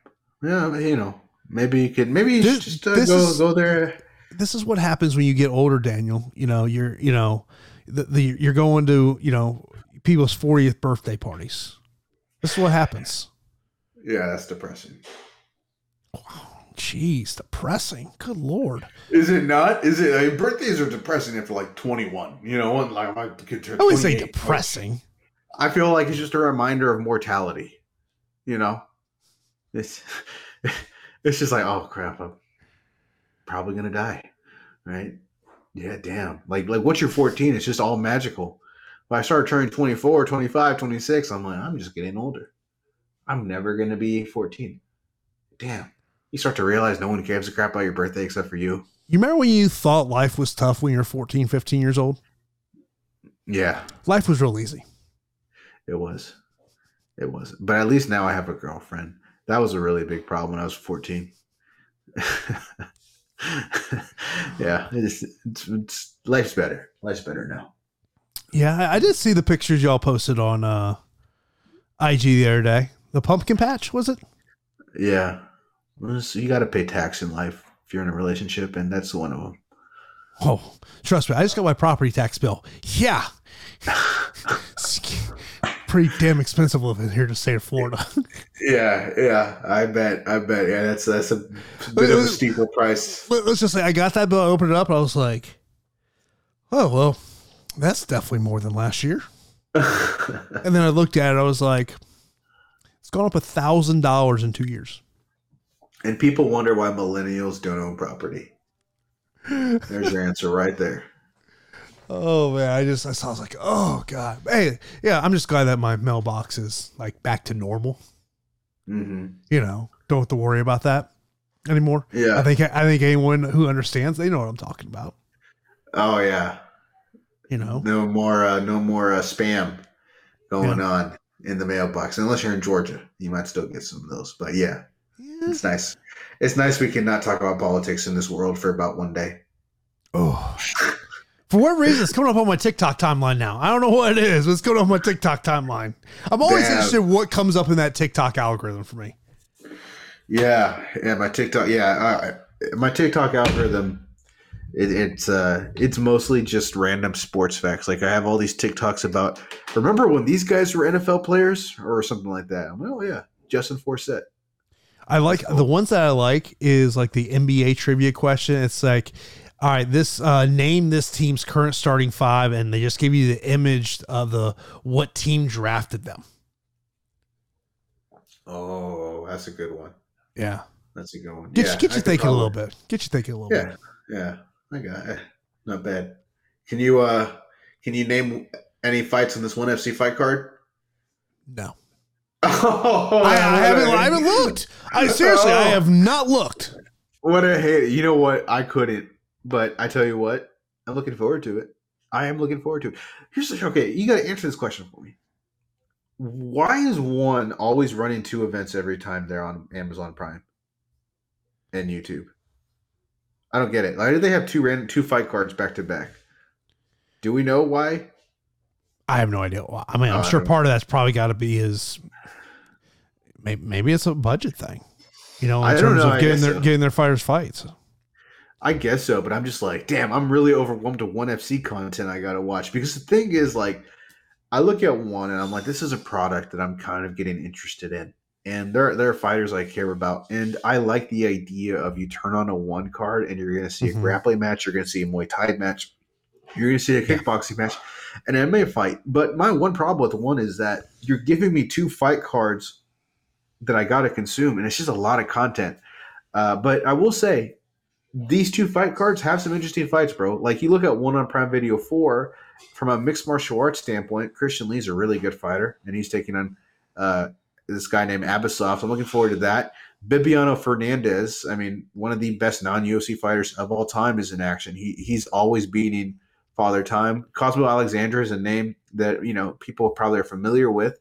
Yeah, you know, maybe you could maybe you this, just uh, go is, go there. This is what happens when you get older, Daniel. You know, you're you know, the, the you're going to you know people's 40th birthday parties. This is what happens. Yeah, that's depressing. Jeez, depressing. Good lord. Is it not? Is it? I mean, birthdays are depressing after like twenty one. You know, when like my kid turned. I would say depressing. I feel like it's just a reminder of mortality. You know, it's it's just like oh crap, I'm probably gonna die, right? Yeah, damn. Like like once you're 14, it's just all magical. When I started turning 24, 25, 26, I'm like, I'm just getting older. I'm never gonna be 14. Damn you start to realize no one gives a crap about your birthday except for you. You remember when you thought life was tough when you were 14, 15 years old? Yeah. Life was real easy. It was. It was. But at least now I have a girlfriend. That was a really big problem when I was 14. yeah, it's, it's, it's, life's better. Life's better now. Yeah, I did see the pictures y'all posted on uh, IG the other day. The pumpkin patch, was it? Yeah, So you got to pay tax in life if you're in a relationship, and that's one of them. Oh, trust me, I just got my property tax bill. Yeah. Pretty damn expensive living here to stay in Florida. yeah, yeah, I bet, I bet. Yeah, that's that's a bit of a steeper price. Let's just say I got that bill, I opened it up, and I was like, "Oh well, that's definitely more than last year." and then I looked at it, I was like, "It's gone up a thousand dollars in two years." And people wonder why millennials don't own property. There's your answer right there. Oh man, I just I saw I was like, oh god, hey, yeah, I'm just glad that my mailbox is like back to normal. Mm-hmm. You know, don't have to worry about that anymore. Yeah, I think I think anyone who understands, they know what I'm talking about. Oh yeah, you know, no more, uh, no more uh, spam going yeah. on in the mailbox. Unless you're in Georgia, you might still get some of those. But yeah, it's nice. It's nice we can not talk about politics in this world for about one day. Oh. For what reason? It's coming up on my TikTok timeline now. I don't know what it is, it's coming up on my TikTok timeline. I'm always Damn. interested in what comes up in that TikTok algorithm for me. Yeah, yeah, my TikTok, yeah, uh, my TikTok algorithm. It, it's uh, it's mostly just random sports facts. Like I have all these TikToks about. Remember when these guys were NFL players or something like that? I'm like, oh yeah, Justin Forsett. I like cool. the ones that I like is like the NBA trivia question. It's like, all right, this uh, name this team's current starting five, and they just give you the image of the what team drafted them. Oh, that's a good one. Yeah, that's a good one. Get, yeah, you, get you thinking probably, a little bit. Get you thinking a little yeah, bit. Yeah, Yeah. I got it. Not bad. Can you uh can you name any fights on this one FC fight card? No. Oh, I, I, haven't. I haven't looked. I seriously, oh. I have not looked. What a hate! You know what? I couldn't, but I tell you what, I'm looking forward to it. I am looking forward to it. Here's the okay. You got to answer this question for me. Why is one always running two events every time they're on Amazon Prime and YouTube? I don't get it. Why do they have two random two fight cards back to back? Do we know why? I have no idea. Why. I mean, I'm Uh, sure part of that's probably got to be his. Maybe, maybe it's a budget thing, you know, in terms know, of getting their so. getting their fighters fights. I guess so, but I'm just like, damn, I'm really overwhelmed to one FC content I gotta watch because the thing is, like, I look at one and I'm like, this is a product that I'm kind of getting interested in, and there there are fighters I care about, and I like the idea of you turn on a one card and you're gonna see Mhm. a grappling match, you're gonna see a Muay Thai match, you're gonna see a kickboxing match, and an MMA fight. But my one problem with one is that you're giving me two fight cards that I gotta consume, and it's just a lot of content. Uh, but I will say these two fight cards have some interesting fights, bro. Like you look at one on Prime Video four, from a mixed martial arts standpoint, Christian Lee's a really good fighter, and he's taking on uh, this guy named Abbasov. I'm looking forward to that. Bibiano Fernandes, I mean, one of the best non UFC fighters of all time, is in action. He he's always beating Father Time. Cosmo Alexandre is a name that you know people probably are familiar with.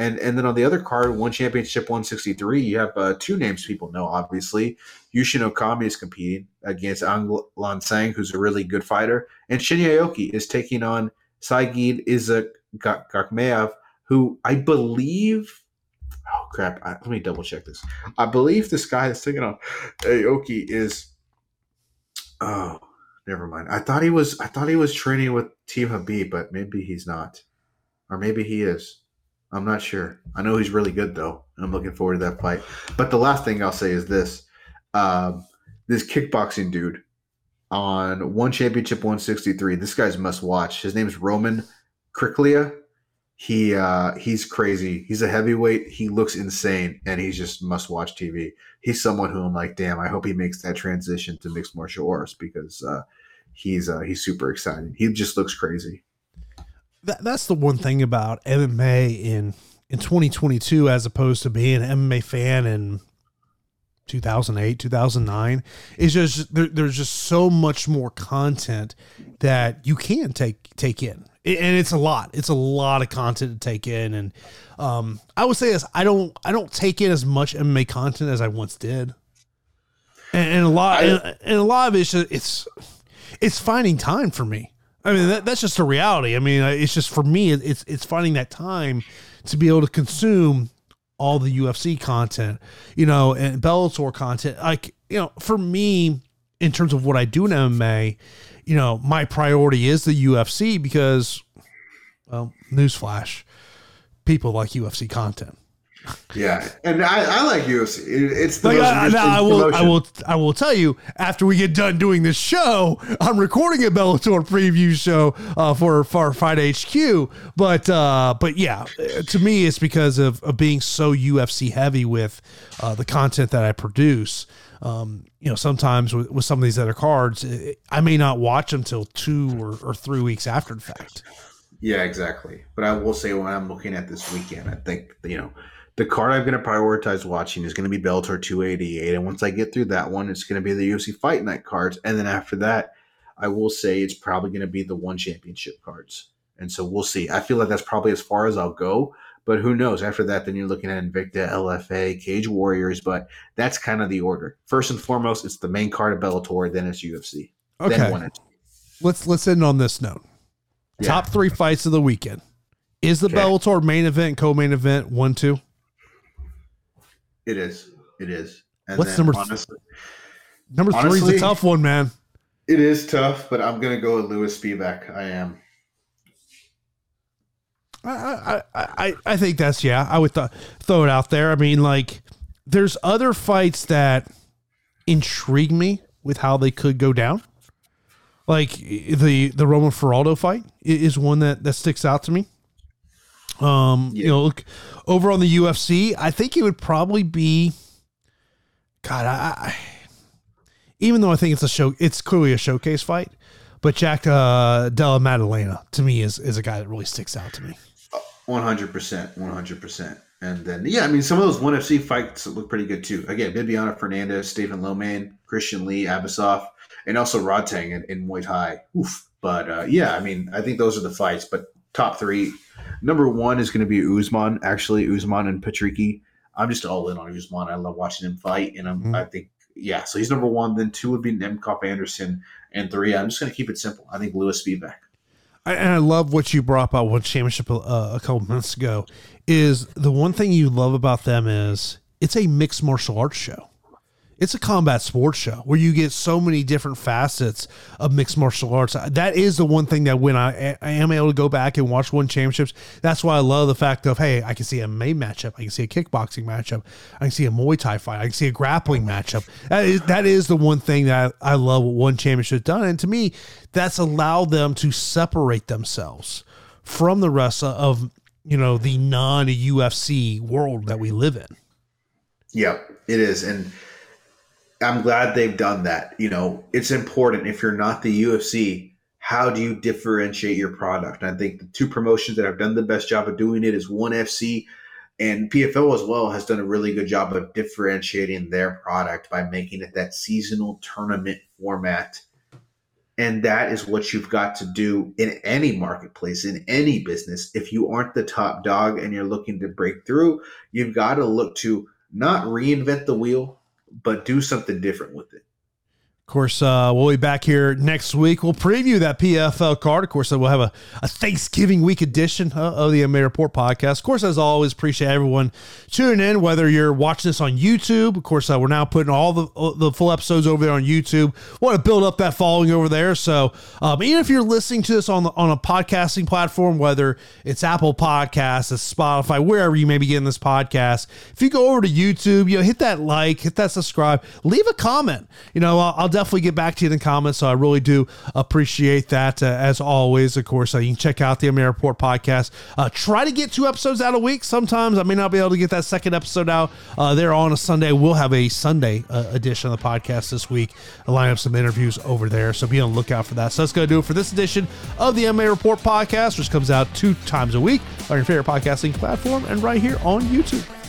And, and then on the other card, one championship 163, you have uh, two names people know, obviously. Yushin Okami is competing against Ang Lan Sang, who's a really good fighter. And Shinya Aoki is taking on Saigid Izak Gakmeev, who I believe. Oh, crap. I, let me double check this. I believe this guy that's taking on Aoki is. Oh, never mind. I thought he was. I thought he was training with Team Khabib, but maybe he's not, or maybe he is. I'm not sure. I know he's really good though, and I'm looking forward to that fight. But the last thing I'll say is this: um, this kickboxing dude on One Championship 163. This guy's must watch. His name's Roman Kriklia. He uh, he's crazy. He's a heavyweight. He looks insane, and he's just must watch TV. He's someone who I'm like, damn. I hope he makes that transition to mixed martial arts because uh, he's uh, he's super exciting. He just looks crazy. That, that's the one thing about MMA in in 2022 as opposed to being an MMA fan in 2008 2009 is just there, there's just so much more content that you can take take in. And it's a lot. It's a lot of content to take in. And um, i would say this i don't i don't take in as much mma content as i once did. And, and a lot I- and, and a lot of it's just, it's it's finding time for me i mean that, that's just a reality i mean it's just for me it's it's finding that time to be able to consume all the UFC content, you know, and Bellator content. Like, you know, for me, in terms of what I do in MMA, you know, my priority is the UFC because, well, newsflash, people like UFC content. Yeah, and I, I like UFC. It's the Like, most I, now I will, I will, I will tell you after we get done doing this show, I'm recording a Bellator preview show uh, for for Fight HQ. But uh, but yeah, to me, it's because of, of being so UFC heavy with uh, the content that I produce. Um, you know, sometimes with, with some of these other cards, eh, I may not watch them till two or, or three weeks after the fact. Yeah, exactly. But I will say when I'm looking at this weekend, I think you know the card I'm going to prioritize watching is going to be Bellator 288, and once I get through that one, it's going to be the UFC Fight Night cards, and then after that, I will say it's probably going to be the One Championship cards, and so we'll see. I feel like that's probably as far as I'll go. But who knows? After that, then you're looking at Invicta, LFA, Cage Warriors. But that's kind of the order. First and foremost, it's the main card of Bellator. Then it's UFC. Then Okay, one. let's let's end on this note. Yeah. Top three fights of the weekend. Is the Okay. Bellator main event, co-main event, one, two? It is. It is. And What's number th- Number three is a tough one, man. It is tough, but I'm gonna go with Lewis Spivak. I am. I I, I, I- I think that's yeah. I would th- throw it out there. I mean, like, there's other fights that intrigue me with how they could go down. Like the the Roman Faraldo fight is one that that sticks out to me. Um, you know, look over on the UFC, I think it would probably be. God, I, I even though I think it's a show, it's clearly a showcase fight. But Jack uh, Della Maddalena to me is is a guy that really sticks out to me. One hundred percent, one hundred percent. And then yeah, I mean some of those one FC fights look pretty good too. Again, Bibiano Fernandes, Stephen Loman, Christian Lee, Abbasov, and also Rodtang in, in Muay Thai. Oof. But uh, yeah, I mean I think those are the fights. But top three, number one is going to be Usman. Actually, Usman and Patricky. I'm just all in on Usman. I love watching him fight, and I'm, Mhm. I think yeah. So he's number one. Then two would be Nemkov Anderson, and three I'm just going to keep it simple. I think Lewis Spivak. I, and I love what you brought up about one championship uh, a couple months ago. Is the one thing you love about them is it's a mixed martial arts show it's a combat sports show where you get so many different facets of mixed martial arts. That is the one thing that when I, I am able to go back and watch one championships, that's why I love the fact of hey, I can see a MMA matchup, I can see a kickboxing matchup, I can see a Muay Thai fight, I can see a grappling matchup. That is that is the one thing that I love what one championship done, and to me, that's allowed them to separate themselves from the rest of you know the non UFC world that we live in. Yep, it is, and I'm glad they've done that. You know, it's important if you're not the UFC, how do you differentiate your product? I think the two promotions that have done the best job of doing it is ONE FC and PFL as well has done a really good job of differentiating their product by making it that seasonal tournament format. And that is what you've got to do in any marketplace, in any business. If you aren't the top dog and you're looking to break through, you've got to look to not reinvent the wheel, but do something different with it. Of course, uh, we'll be back here next week. We'll preview that PFL card. Of course, we'll have a, a Thanksgiving week edition uh, of the MMA Report podcast. Of course, as always, appreciate everyone tuning in, whether you're watching this on YouTube. Of course, uh, we're now putting all the, uh, the full episodes over there on YouTube. Want to build up that following over there. So, um, even if you're listening to this on, the, on a podcasting platform, whether it's Apple Podcasts, it's Spotify, wherever you may be getting this podcast, if you go over to YouTube, you know, hit that like, hit that subscribe, leave a comment. You know, I'll, I'll definitely get back to you in the comments. So I really do appreciate that. Uh, as always, of course, uh, you can check out the MMA Report podcast. Uh, try to get two episodes out a week. Sometimes I may not be able to get that second episode out uh, there on a Sunday. We'll have a Sunday uh, edition of the podcast this week. I'll line up some interviews over there. So be on the lookout for that. So that's going to do it for this edition of the MMA Report podcast, which comes out two times a week on your favorite podcasting platform and right here on YouTube.